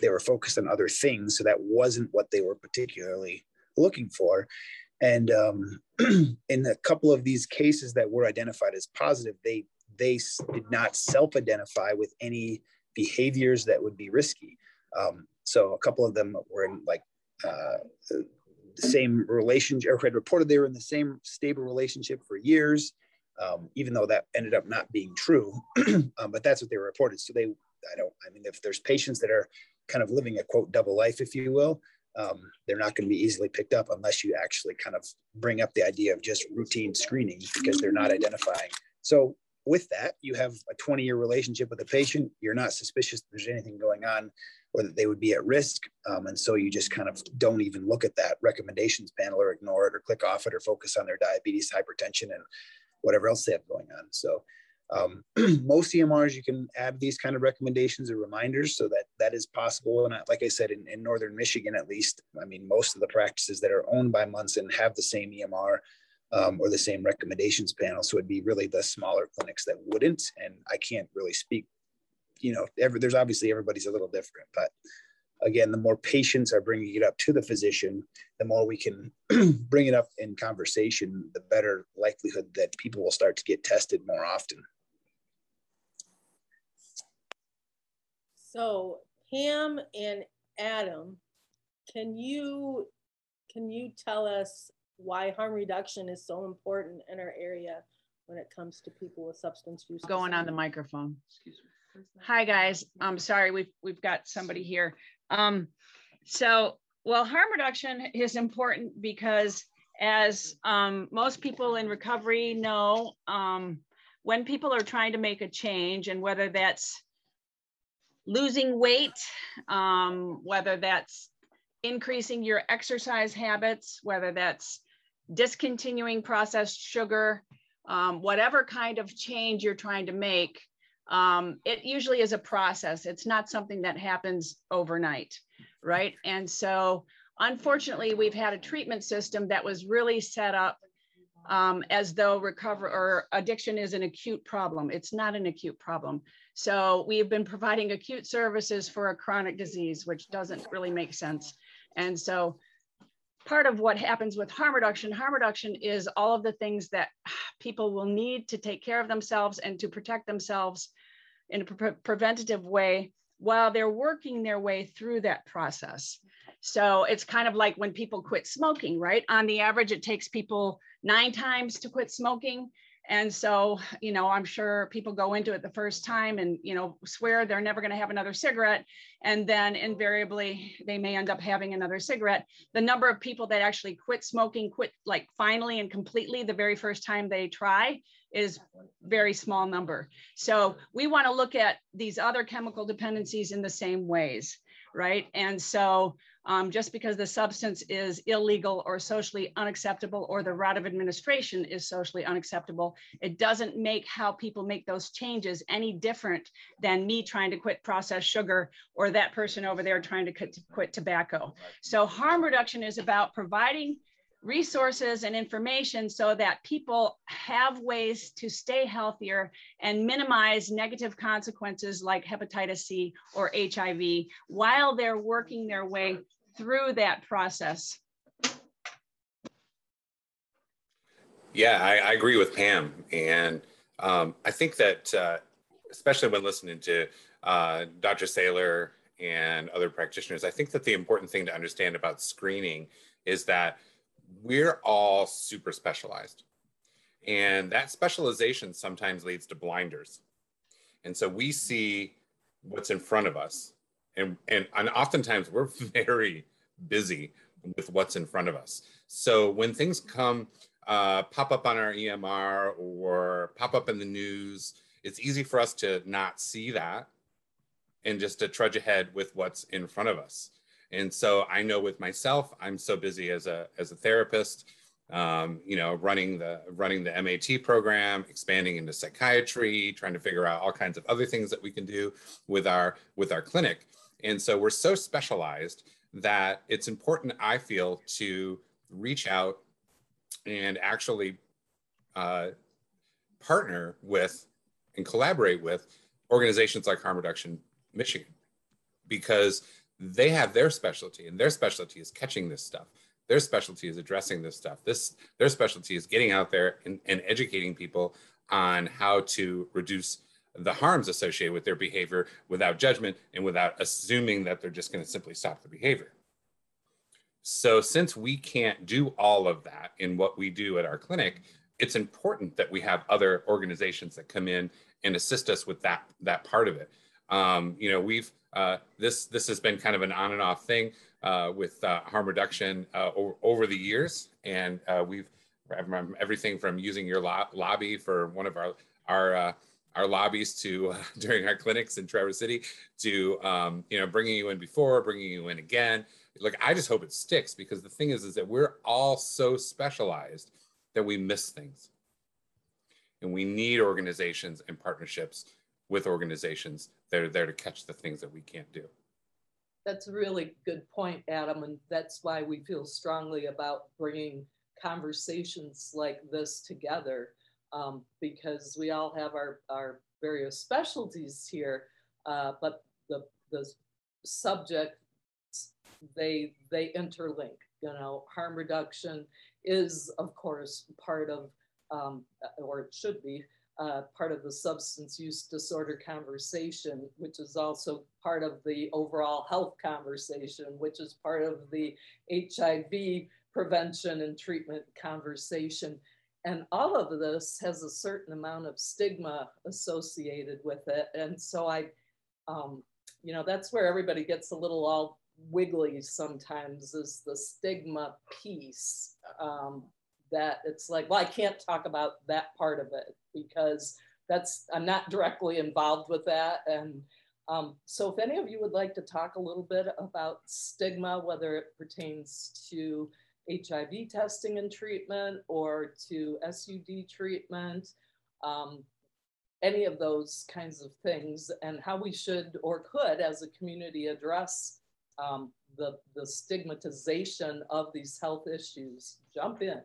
they were focused on other things, so that wasn't what they were particularly looking for. And um, [clears throat] in a couple of these cases that were identified as positive, they they did not self-identify with any behaviors that would be risky. Um, so a couple of them were in like uh, the same relationship, or had reported they were in the same stable relationship for years, um, even though that ended up not being true. [clears throat] um, but that's what they reported. So they, I don't, I mean, if there's patients that are kind of living a quote double life, if you will, um, they're not going to be easily picked up unless you actually kind of bring up the idea of just routine screening because they're not identifying. So with that, you have a 20 year relationship with a patient. You're not suspicious there's anything going on or that they would be at risk. Um, and so you just kind of don't even look at that recommendations panel or ignore it or click off it or focus on their diabetes, hypertension, and whatever else they have going on. So um, [clears throat] most EMRs, you can add these kind of recommendations or reminders so that that is possible. And like I said, in, in Northern Michigan, at least, I mean, most of the practices that are owned by Munson have the same EMR um, or the same recommendations panel. So it'd be really the smaller clinics that wouldn't. And I can't really speak, you know, every, there's obviously everybody's a little different, but again, the more patients are bringing it up to the physician, the more we can [clears throat] bring it up in conversation, the better likelihood that people will start to get tested more often. So Pam and Adam, can you can you tell us why harm reduction is so important in our area when it comes to people with substance use. Going on the microphone. Excuse me. Hi guys. I'm sorry we've we've got somebody here. Um, so well, harm reduction is important because as um, most people in recovery know, um, when people are trying to make a change and whether that's losing weight, um, whether that's increasing your exercise habits, whether that's discontinuing processed sugar, um, whatever kind of change you're trying to make, um, it usually is a process. It's not something that happens overnight, right? And so, unfortunately, we've had a treatment system that was really set up um, as though recover or addiction is an acute problem. It's not an acute problem. So we've been providing acute services for a chronic disease, which doesn't really make sense. And so part of what happens with harm reduction, harm reduction is all of the things that people will need to take care of themselves and to protect themselves in a pre preventative way while they're working their way through that process. So it's kind of like when people quit smoking, right? On the average, it takes people nine times to quit smoking. And so, you know, I'm sure people go into it the first time and, you know, swear they're never going to have another cigarette. And then invariably they may end up having another cigarette. The number of people that actually quit smoking, quit like finally and completely the very first time they try is very small number. So we want to look at these other chemical dependencies in the same ways, right? And so um, just because the substance is illegal or socially unacceptable or the route of administration is socially unacceptable, it doesn't make how people make those changes any different than me trying to quit processed sugar or that person over there trying to quit, to quit tobacco. So harm reduction is about providing resources and information so that people have ways to stay healthier and minimize negative consequences like hepatitis C or HIV while they're working their way through that process. Yeah, I, I agree with Pam. And um, I think that, uh, especially when listening to uh, Dr. Saylor and other practitioners, I think that the important thing to understand about screening is that we're all super specialized. And that specialization sometimes leads to blinders. And so we see what's in front of us. And, and, and oftentimes we're [laughs] very busy with what's in front of us. So when things come, uh, pop up on our EMR or pop up in the news, it's easy for us to not see that and just to trudge ahead with what's in front of us. And so I know with myself, I'm so busy as a as a therapist, um, you know, running the running the MAT program, expanding into psychiatry, trying to figure out all kinds of other things that we can do with our with our clinic. And so we're so specialized that it's important, I feel, to reach out and actually uh, partner with and collaborate with organizations like Harm Reduction Michigan because they have their specialty and their specialty is catching this stuff. Their specialty is addressing this stuff. This their specialty is getting out there and, and educating people on how to reduce the harms associated with their behavior without judgment and without assuming that they're just going to simply stop the behavior. So since we can't do all of that in what we do at our clinic it's important that we have other organizations that come in and assist us with that that part of it. Um, you know we've uh, this this has been kind of an on and off thing uh, with uh, harm reduction uh, over, over, the years, and uh, we've everything from using your lo lobby for one of our our our lobbies to [laughs] during our clinics in Traverse City to um, you know bringing you in before, bringing you in again. Like I just hope it sticks because the thing is is that we're all so specialized that we miss things, and we need organizations and partnerships with organizations that are there to catch the things that we can't do. That's a really good point, Adam. And that's why we feel strongly about bringing conversations like this together um, because we all have our, our various specialties here, uh, but the, the subject, they, they interlink, you know, harm reduction is of course part of, um, or it should be uh, part of the substance use disorder conversation, which is also part of the overall health conversation, which is part of the HIV prevention and treatment conversation. And all of this has a certain amount of stigma associated with it. And so I, um, you know, that's where everybody gets a little all wiggly sometimes is the stigma piece. Um, that it's like, well, I can't talk about that part of it because that's, I'm not directly involved with that. And um, so if any of you would like to talk a little bit about stigma, whether it pertains to HIV testing and treatment or to SUD treatment, um, any of those kinds of things and how we should or could as a community address um, the, the stigmatization of these health issues, jump in.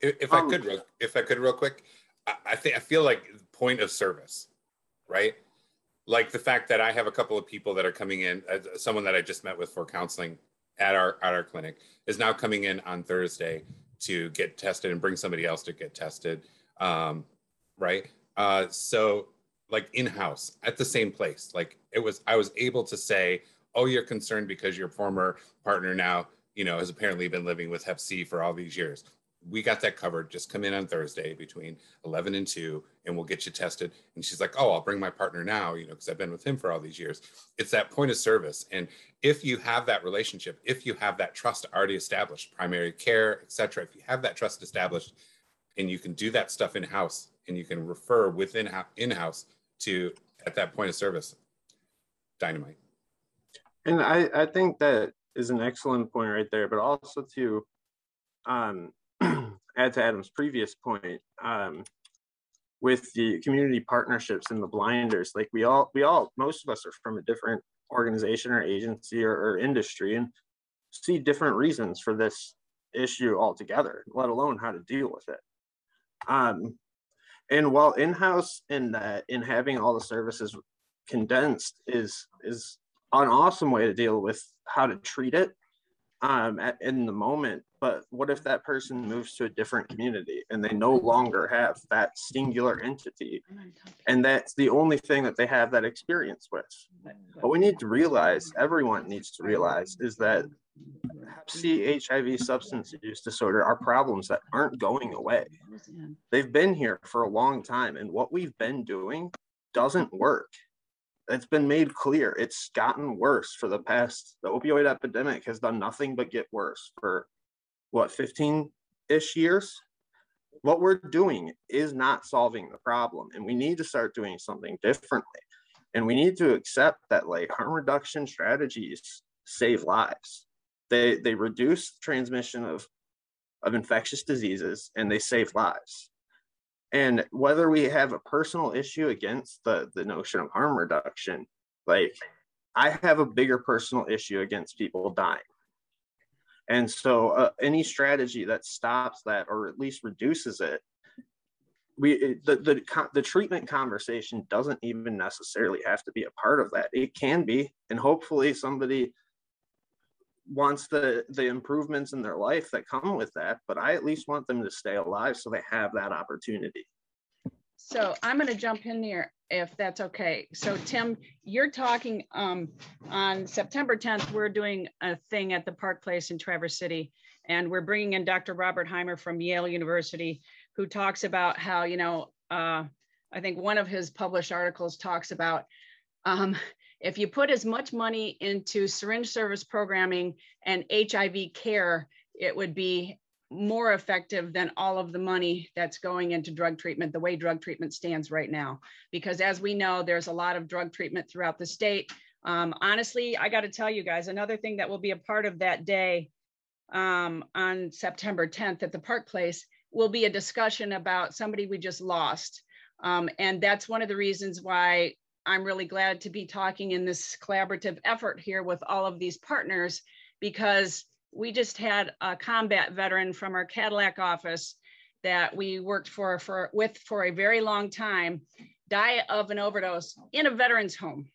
If, I could, real, if I could, real quick, I, I think I feel like point of service, right? Like the fact that I have a couple of people that are coming in, uh, someone that I just met with for counseling at our at our clinic is now coming in on Thursday to get tested and bring somebody else to get tested, um, right? Uh, so like in house at the same place, like it was, I was able to say, oh, you're concerned because your former partner now, you know, has apparently been living with Hep C for all these years we got that covered. Just come in on Thursday between 11 and 2 and we'll get you tested. And she's like, oh, I'll bring my partner now, you know, because I've been with him for all these years. It's that point of service. And if you have that relationship, if you have that trust already established, primary care, etc., if you have that trust established and you can do that stuff in house and you can refer within in house to at that point of service, dynamite. And I, I think that is an excellent point right there, but also to um, add to Adam's previous point, um, with the community partnerships and the blinders, like we all, we all, most of us are from a different organization or agency or, or industry and see different reasons for this issue altogether, let alone how to deal with it. Um, and while in-house in that in having all the services condensed is is an awesome way to deal with how to treat it um, at, in the moment. But what if that person moves to a different community and they no longer have that singular entity? And that's the only thing that they have that experience with. What we need to realize, everyone needs to realize, is that C, HIV, substance use disorder are problems that aren't going away. They've been here for a long time. And what we've been doing doesn't work. It's been made clear. It's gotten worse for the past the opioid epidemic has done nothing but get worse for what 15 ish years? What we're doing is not solving the problem and we need to start doing something differently. And we need to accept that like harm reduction strategies save lives. They they reduce transmission of of infectious diseases and they save lives and whether we have a personal issue against the the notion of harm reduction like i have a bigger personal issue against people dying. And so uh, any strategy that stops that or at least reduces it we the, the the treatment conversation doesn't even necessarily have to be a part of that. It can be and hopefully somebody wants the the improvements in their life that come with that but i at least want them to stay alive so they have that opportunity. So i'm going to jump in here if that's okay. So tim you're talking um, on september 10th we're doing a thing at the park place in traverse city and we're bringing in dr robert heimer from yale university who talks about how you know uh, i think one of his published articles talks about um, if you put as much money into syringe service programming and HIV care, it would be more effective than all of the money that's going into drug treatment, the way drug treatment stands right now. Because as we know, there's a lot of drug treatment throughout the state. Um, honestly, I got to tell you guys, another thing that will be a part of that day um, on September 10th at the Park Place will be a discussion about somebody we just lost. Um, and that's one of the reasons why I'm really glad to be talking in this collaborative effort here with all of these partners because we just had a combat veteran from our Cadillac office that we worked for, for with for a very long time die of an overdose in a veteran's home.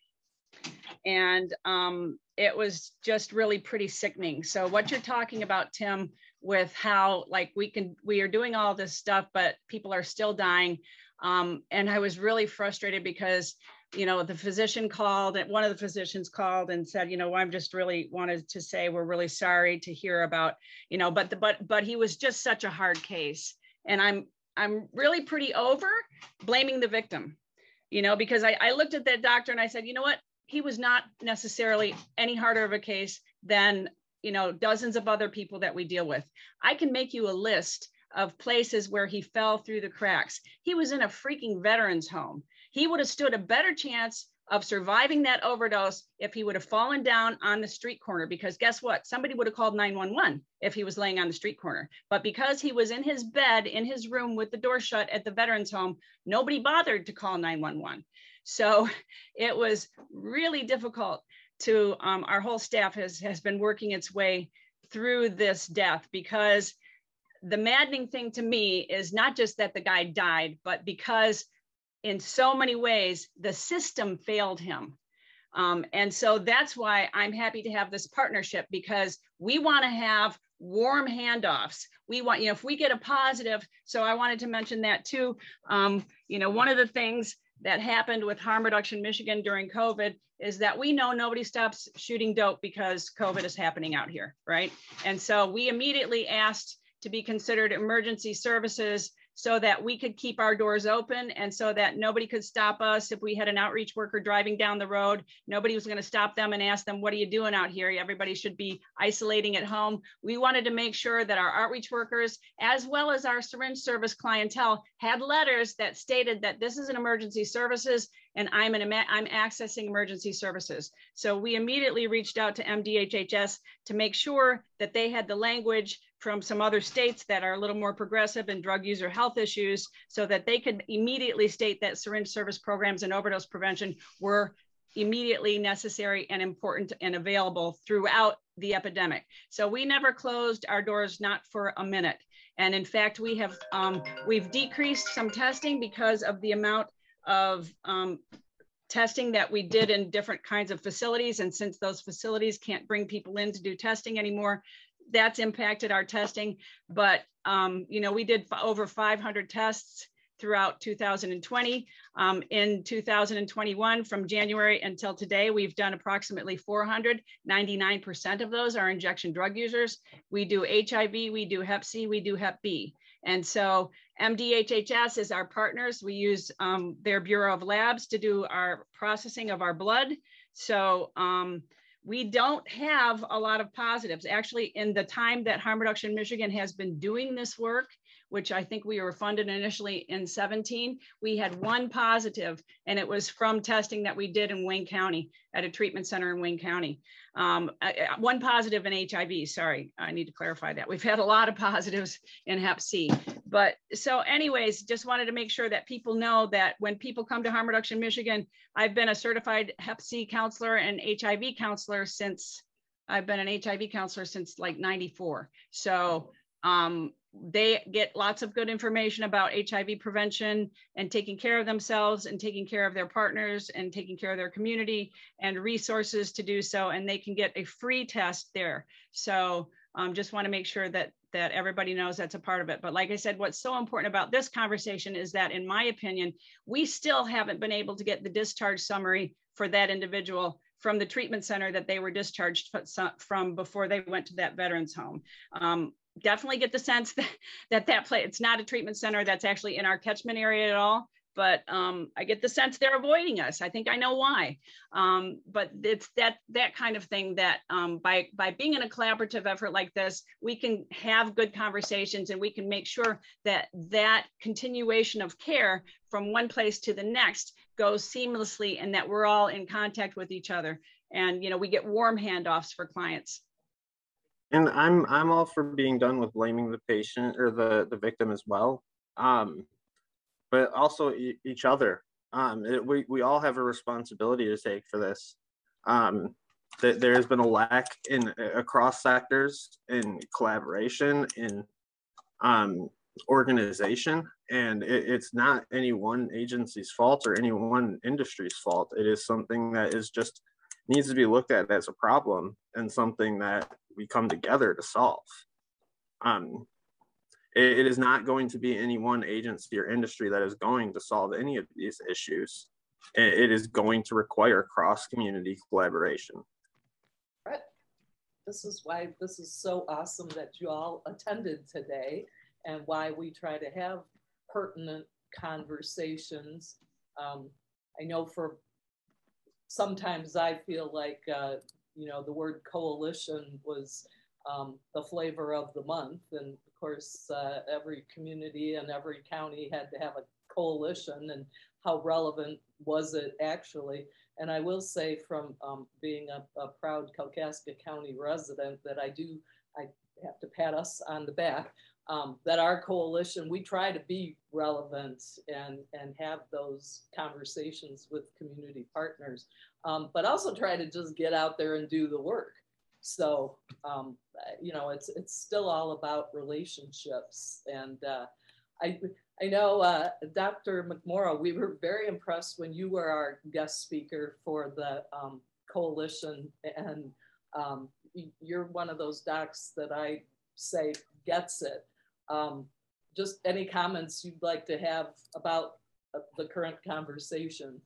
And um, it was just really pretty sickening. So what you're talking about, Tim, with how like we can we are doing all this stuff, but people are still dying. Um, and I was really frustrated because you know, the physician called and one of the physicians called and said, you know, I'm just really wanted to say we're really sorry to hear about, you know, but the, but but he was just such a hard case. And I'm I'm really pretty over blaming the victim, you know, because I, I looked at that doctor and I said, you know what, he was not necessarily any harder of a case than, you know, dozens of other people that we deal with. I can make you a list of places where he fell through the cracks. He was in a freaking veterans home he would have stood a better chance of surviving that overdose if he would have fallen down on the street corner. Because guess what? Somebody would have called 911 if he was laying on the street corner. But because he was in his bed in his room with the door shut at the veterans home nobody bothered to call 911 so [laughs] it was really difficult to um, our whole staff has has been working its way through this death. Because the maddening thing to me is not just that the guy died but because in so many ways, the system failed him. Um, and so that's why I'm happy to have this partnership because we want to have warm handoffs. We want, you know, if we get a positive, so I wanted to mention that too. Um, you know, one of the things that happened with Harm Reduction Michigan during COVID is that we know nobody stops shooting dope because COVID is happening out here, right? And so we immediately asked to be considered emergency services so that we could keep our doors open and so that nobody could stop us if we had an outreach worker driving down the road. Nobody was going to stop them and ask them what are you doing out here? Everybody should be isolating at home. We wanted to make sure that our outreach workers as well as our syringe service clientele had letters that stated that this is an emergency services and I'm an I'm accessing emergency services. So we immediately reached out to MDHHS to make sure that they had the language from some other states that are a little more progressive in drug user health issues so that they could immediately state that syringe service programs and overdose prevention were immediately necessary and important and available throughout the epidemic. So we never closed our doors, not for a minute. And in fact, we have um, we've decreased some testing because of the amount of um, testing that we did in different kinds of facilities. And since those facilities can't bring people in to do testing anymore, that's impacted our testing. But, um, you know, we did over 500 tests throughout 2020. Um, in 2021, from January until today, we've done approximately 400. 99% of those are injection drug users. We do HIV, we do Hep C, we do Hep B. And so MDHHS is our partners. We use um, their Bureau of Labs to do our processing of our blood. So um, we don't have a lot of positives. Actually, in the time that Harm Reduction Michigan has been doing this work, which I think we were funded initially in 17, we had one positive, and it was from testing that we did in Wayne County at a treatment center in Wayne County. Um, one positive in HIV, sorry, I need to clarify that. We've had a lot of positives in Hep C. But so anyways, just wanted to make sure that people know that when people come to Harm Reduction Michigan, I've been a certified Hep C counselor and HIV counselor since, I've been an HIV counselor since like 94. So um, they get lots of good information about HIV prevention and taking care of themselves and taking care of their partners and taking care of their community and resources to do so. And they can get a free test there. So um, just want to make sure that that everybody knows that's a part of it. But like I said, what's so important about this conversation is that, in my opinion, we still haven't been able to get the discharge summary for that individual from the treatment center that they were discharged from before they went to that veterans home. Um, definitely get the sense [laughs] that that, that play it's not a treatment center that's actually in our catchment area at all but um, I get the sense they're avoiding us. I think I know why. Um, but it's that that kind of thing that um, by by being in a collaborative effort like this, we can have good conversations and we can make sure that that continuation of care from one place to the next goes seamlessly and that we're all in contact with each other. And you know, we get warm handoffs for clients and i'm i'm all for being done with blaming the patient or the the victim as well um but also e- each other. Um it, we we all have a responsibility to take for this. Um th- there has been a lack in across sectors in collaboration in um organization and it, it's not any one agency's fault or any one industry's fault. It is something that is just needs to be looked at as a problem and something that we come together to solve. Um, it, it is not going to be any one agency or industry that is going to solve any of these issues. It, it is going to require cross community collaboration. Right. This is why this is so awesome that you all attended today and why we try to have pertinent conversations. Um, I know for sometimes I feel like, uh, you know, the word coalition was um, the flavor of the month. And course, uh, every community and every county had to have a coalition and how relevant was it actually? And I will say from um, being a, a, proud Kalkaska County resident that I do, I have to pat us on the back, um, that our coalition, we try to be relevant and, and have those conversations with community partners, um, but also try to just get out there and do the work. So, um, you know, it's, it's still all about relationships. And uh, I, I know uh, Dr. McMorrow, we were very impressed when you were our guest speaker for the um, coalition. And um, you're one of those docs that I say gets it um, just any comments you'd like to have about uh, the current conversation?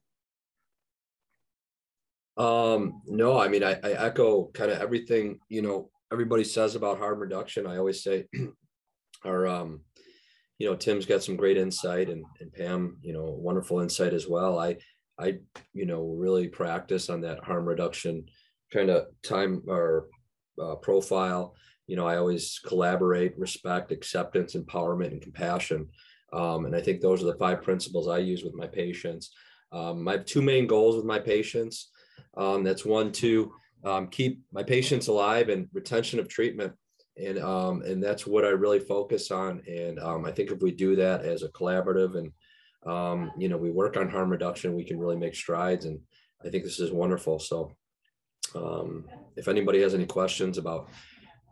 Um, no, I mean, I, I echo kind of everything, you know, everybody says about harm reduction. I always say, [clears throat] our, um, you know, Tim's got some great insight and, and Pam, you know, wonderful insight as well. I, I, you know, really practice on that harm reduction kind of time or uh, profile you know, I always collaborate, respect, acceptance, empowerment, and compassion. Um, and I think those are the five principles I use with my patients. Um, I have two main goals with my patients. Um, that's one to um, keep my patients alive and retention of treatment. And, um, and that's what I really focus on. And um, I think if we do that as a collaborative and, you know, we work on harm reduction, we can really make strides. And I think this is wonderful. So if anybody has any questions about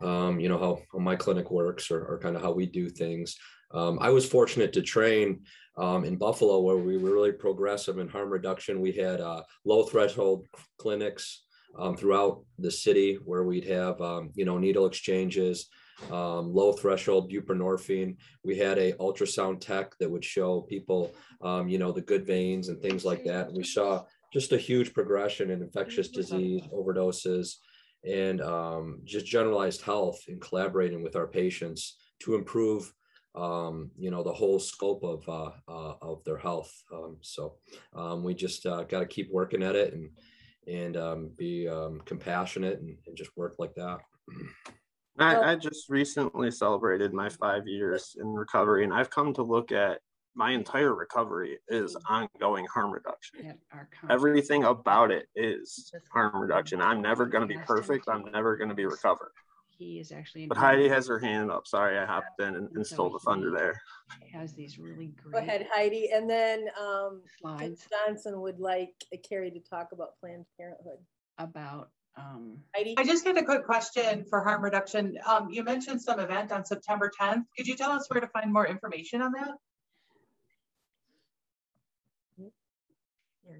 um, you know, how, how, my clinic works or, or kind of how we do things. Um, I was fortunate to train um, in Buffalo where we were really progressive in harm reduction. We had uh, low threshold clinics um, throughout the city where we'd have, um, you know, needle exchanges, um, low threshold buprenorphine. We had a ultrasound tech that would show people, um, you know, the good veins and things like that. And we saw just a huge progression in infectious disease, overdoses, and um, just generalized health in collaborating with our patients to improve um, you know, the whole scope of uh, uh, of their health. Um, so um, we just uh, got to keep working at it and and um, be um, compassionate and, and, just work like that. I, I just recently celebrated my five years in recovery, and I've come to look at my entire recovery is ongoing harm reduction. Everything about it is harm reduction. I'm never going to be perfect. I'm never going to be recovered he is actually. But Heidi has her hand up. Sorry, I hopped in and, and stole the thunder there. Has these really great. Go ahead, Heidi. And then um, slides. Johnson would like Carrie to talk about Planned Parenthood. About um, Heidi. I just had a quick question for harm reduction. Um, you mentioned some event on September 10th. Could you tell us where to find more information on that?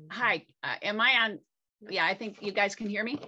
Hi, uh, am I on? Yeah, I think you guys can hear me.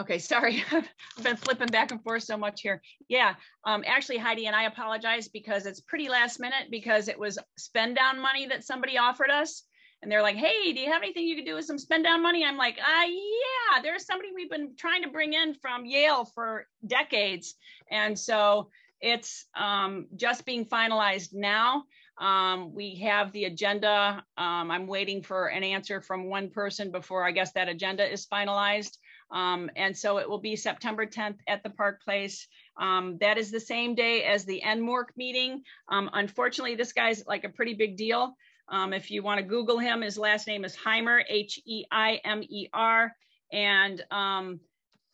Okay, [laughs] sorry. I've been flipping back and forth so much here. Yeah, um, actually, Heidi and I apologize because it's pretty last minute because it was spend down money that somebody offered us. And they're like, hey, do you have anything you can do with some spend down money? I'm like, uh, yeah, there's somebody we've been trying to bring in from Yale for decades. And so it's um, just being finalized now. Um, we have the agenda. Um, I'm waiting for an answer from one person before I guess that agenda is finalized. Um, and so it will be September 10th at the Park Place. Um, that is the same day as the NMORC meeting. Um, unfortunately, this guy's like a pretty big deal. Um, if you want to Google him, his last name is Heimer, H-E-I-M-E-R. And um,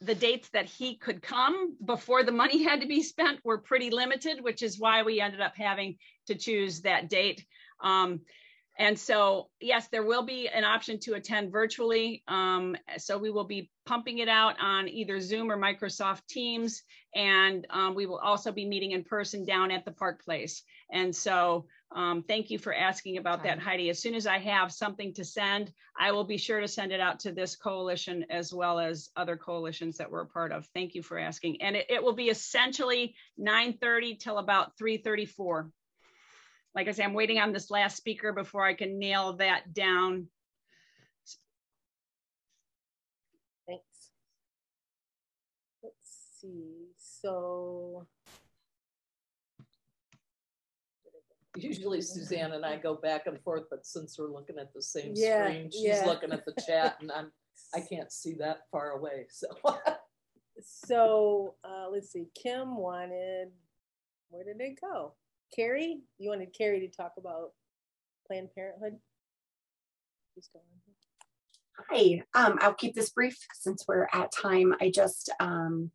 the dates that he could come before the money [laughs] had to be spent were pretty limited, which is why we ended up having to choose that date. And so, yes, there will be an option to attend virtually. Um, so we will be pumping it out on either Zoom or Microsoft Teams. And um, we will also be meeting in person down at the Park Place. And so um, thank you for asking about that, Heidi. As soon as I have something to send, I will be sure to send it out to this coalition as well as other coalitions that we're a part of. Thank you for asking. And it, it will be essentially 9.30 till about 3.34 like I say, I'm waiting on this last speaker before I can nail that down. Thanks. Let's see. So usually Suzanne and I go back and forth, but since we're looking at the same yeah, screen, she's yeah. looking at the chat and I'm I [laughs] can't see that far away. So so uh, let's see. Kim wanted where did it go? Carrie, you wanted Carrie to talk about Planned Parenthood? Hi, um, I'll keep this brief since we're at time. I just, um,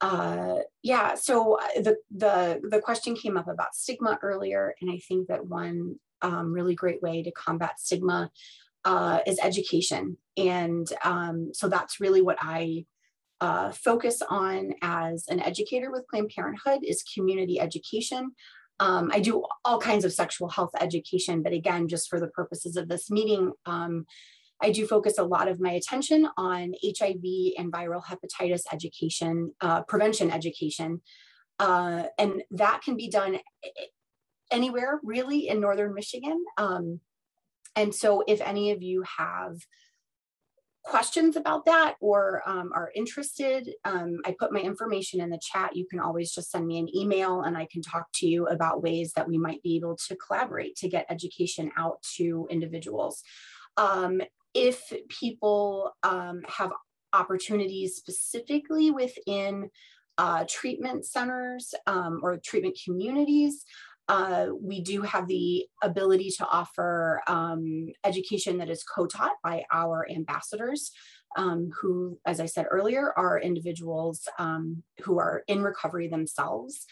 uh, yeah, so uh, the, the, the question came up about stigma earlier, and I think that one um, really great way to combat stigma uh, is education. And um, so that's really what I uh, focus on as an educator with Planned Parenthood is community education. Um, I do all kinds of sexual health education, but again, just for the purposes of this meeting, um, I do focus a lot of my attention on HIV and viral hepatitis education, uh, prevention education. Uh, and that can be done anywhere really in Northern Michigan. Um, and so if any of you have questions about that or um, are interested, um, I put my information in the chat. You can always just send me an email and I can talk to you about ways that we might be able to collaborate to get education out to individuals. Um, if people um, have opportunities specifically within uh, treatment centers um, or treatment communities, uh, we do have the ability to offer um, education that is co-taught by our ambassadors, um, who, as I said earlier, are individuals um, who are in recovery themselves.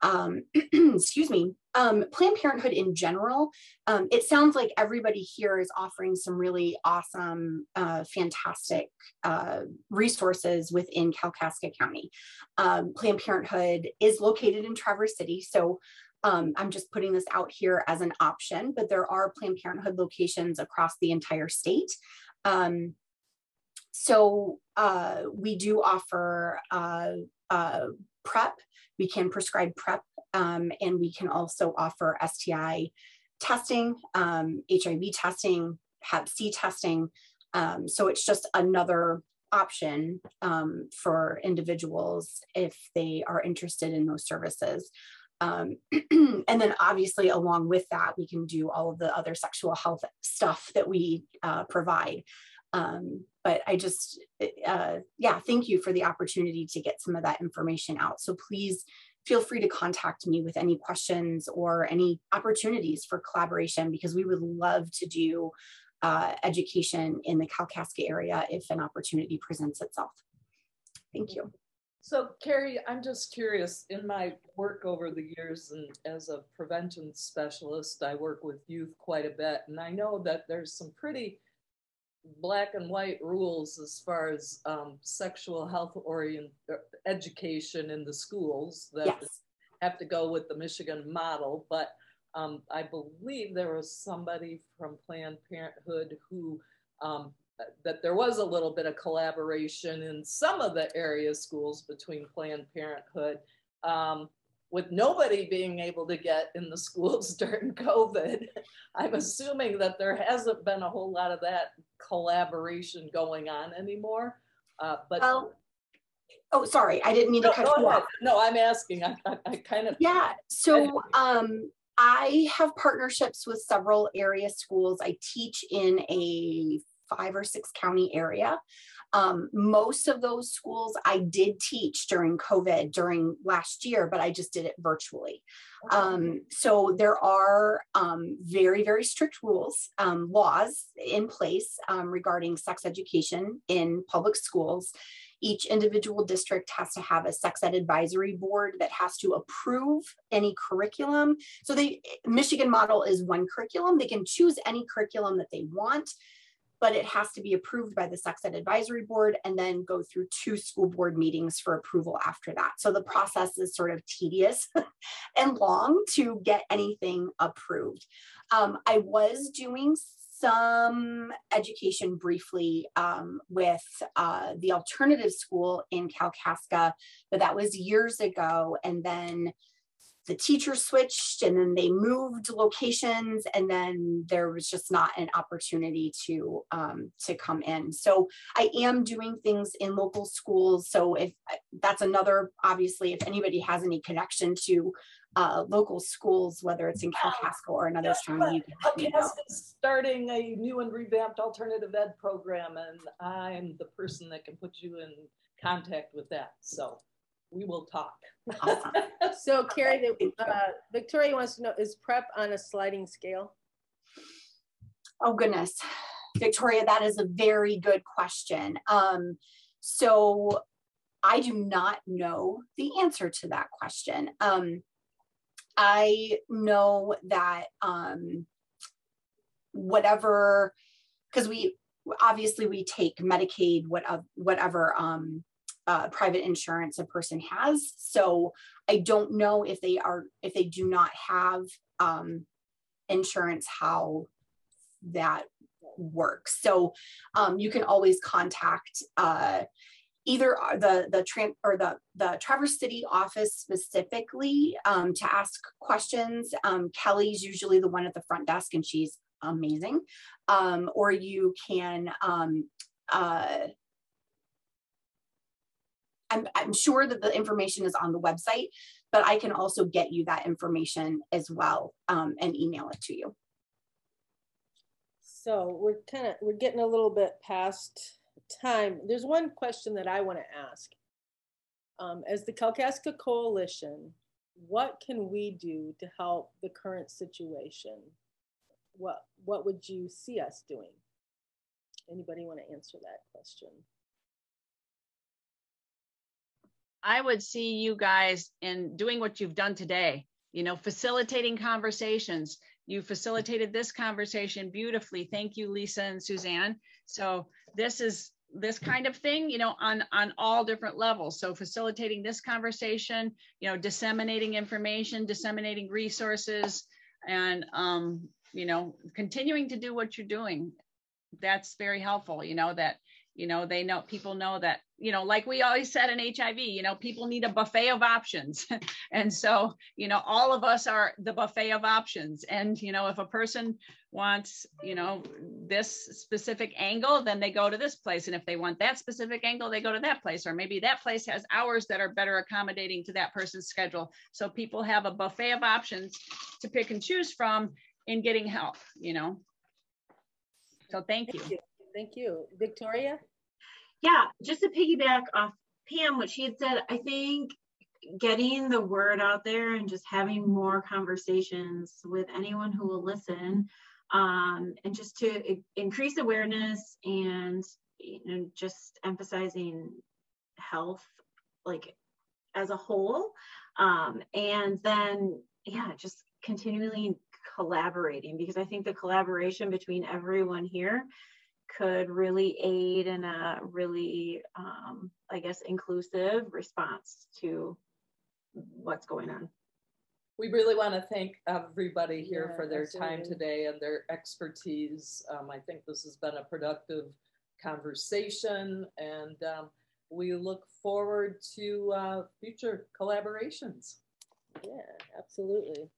Um, [clears throat] excuse me, um, Planned Parenthood in general, um, it sounds like everybody here is offering some really awesome, uh, fantastic uh, resources within Kalkaska County. Planned Parenthood is located in Traverse City, so um, I'm just putting this out here as an option, but there are Planned Parenthood locations across the entire state. Um, so uh, we do offer uh, uh, PrEP. We can prescribe PrEP um, and we can also offer STI testing, um, HIV testing, Hep C testing. Um, so it's just another option um, for individuals if they are interested in those services. Um, [clears throat] and then obviously along with that, we can do all of the other sexual health stuff that we uh, provide. Um, but I just, uh, yeah, thank you for the opportunity to get some of that information out. So please feel free to contact me with any questions or any opportunities for collaboration because we would love to do uh, education in the Kalkaska area if an opportunity presents itself. Thank you. So Carrie, I'm just curious, in my work over the years and as a prevention specialist, I work with youth quite a bit. And I know that there's some pretty black and white rules as far as um, sexual health orient uh, education in the schools that yes. have to go with the Michigan model. But um, I believe there was somebody from Planned Parenthood who um, that there was a little bit of collaboration in some of the area schools between Planned Parenthood, um, with nobody being able to get in the [laughs] schools during COVID. I'm assuming that there hasn't been a whole lot of that collaboration going on anymore. Uh, but well, oh, sorry, I didn't mean no, to cut you off. No, I'm asking. I, I, I kind of yeah. So um, I have partnerships with several area schools. I teach in a five or six county area. Um, most of those schools I did teach during COVID during last year, but I just did it virtually. Um, so there are um, very, very strict rules, um, laws in place um, regarding sex education in public schools. Each individual district has to have a sex ed advisory board that has to approve any curriculum. So the Michigan model is one curriculum. They can choose any curriculum that they want but it has to be approved by the sex ed advisory board and then go through two school board meetings for approval after that. So the process is sort of tedious [laughs] and long to get anything approved. Um, I was doing some education briefly um, with uh, the alternative school in Kalkaska, but that was years ago. And then the teacher switched and then they moved locations and then there was just not an opportunity to um, to come in. So i am doing things in local schools. So if that's another obviously if anybody has any connection to uh, local schools whether it's in Kalkaska or another yes, county is starting a new and revamped alternative ed program and i'm the person that can put you in contact with that so we will talk. so Carrie, uh, Victoria wants to know, is PrEP on a sliding scale? Oh goodness, Victoria, that is a very good question. Um, so I do not know the answer to that question. Um, I know that um, whatever, because we obviously we take Medicaid, what, whatever um, uh, private insurance a person has. So I don't know if they are, if they do not have um, insurance, how that works. So um, you can always contact uh, either the the tran or the the Traverse City office specifically um, to ask questions. Um, Kelly's usually the one at the front desk, and she's amazing. Um, or you can um, uh, I'm, I'm sure that the information is on the website, but I can also get you that information as well um, and email it to you. So we're kind of, we're getting a little bit past time. There's one question that I want to ask. Um, as the Kalkaska Coalition, what can we do to help the current situation? What, what would you see us doing? Anybody want to answer that question? I would see you guys in doing what you've done today, you know, facilitating conversations. You facilitated this conversation beautifully. Thank you, Lisa and Suzanne. So this is this kind of thing, you know, on on all different levels. So facilitating this conversation, you know, disseminating information, disseminating resources, and um, you know, continuing to do what you're doing. That's very helpful. You know that you know they know people know that you know like we always said in hiv you know people need a buffet of options. [laughs] And so you know all of us are the buffet of options. And you know if a person wants you know this specific angle then they go to this place. And if they want that specific angle they go to that place. Or maybe that place has hours that are better accommodating to that person's schedule. So people have a buffet of options to pick and choose from in getting help you know. So thank you. Thank you. Thank you. Victoria? Yeah, just to piggyback off Pam, what she had said, I think getting the word out there and just having more conversations with anyone who will listen um, and just to increase awareness and you know just emphasizing health like as a whole um, and then yeah just continually collaborating because i think the collaboration between everyone here could really aid in a really, um, I guess, inclusive response to what's going on. We really want to thank everybody here Yeah, for their absolutely. time today and their expertise. Um, I think this has been a productive conversation and um, we look forward to uh, future collaborations. Yeah, absolutely.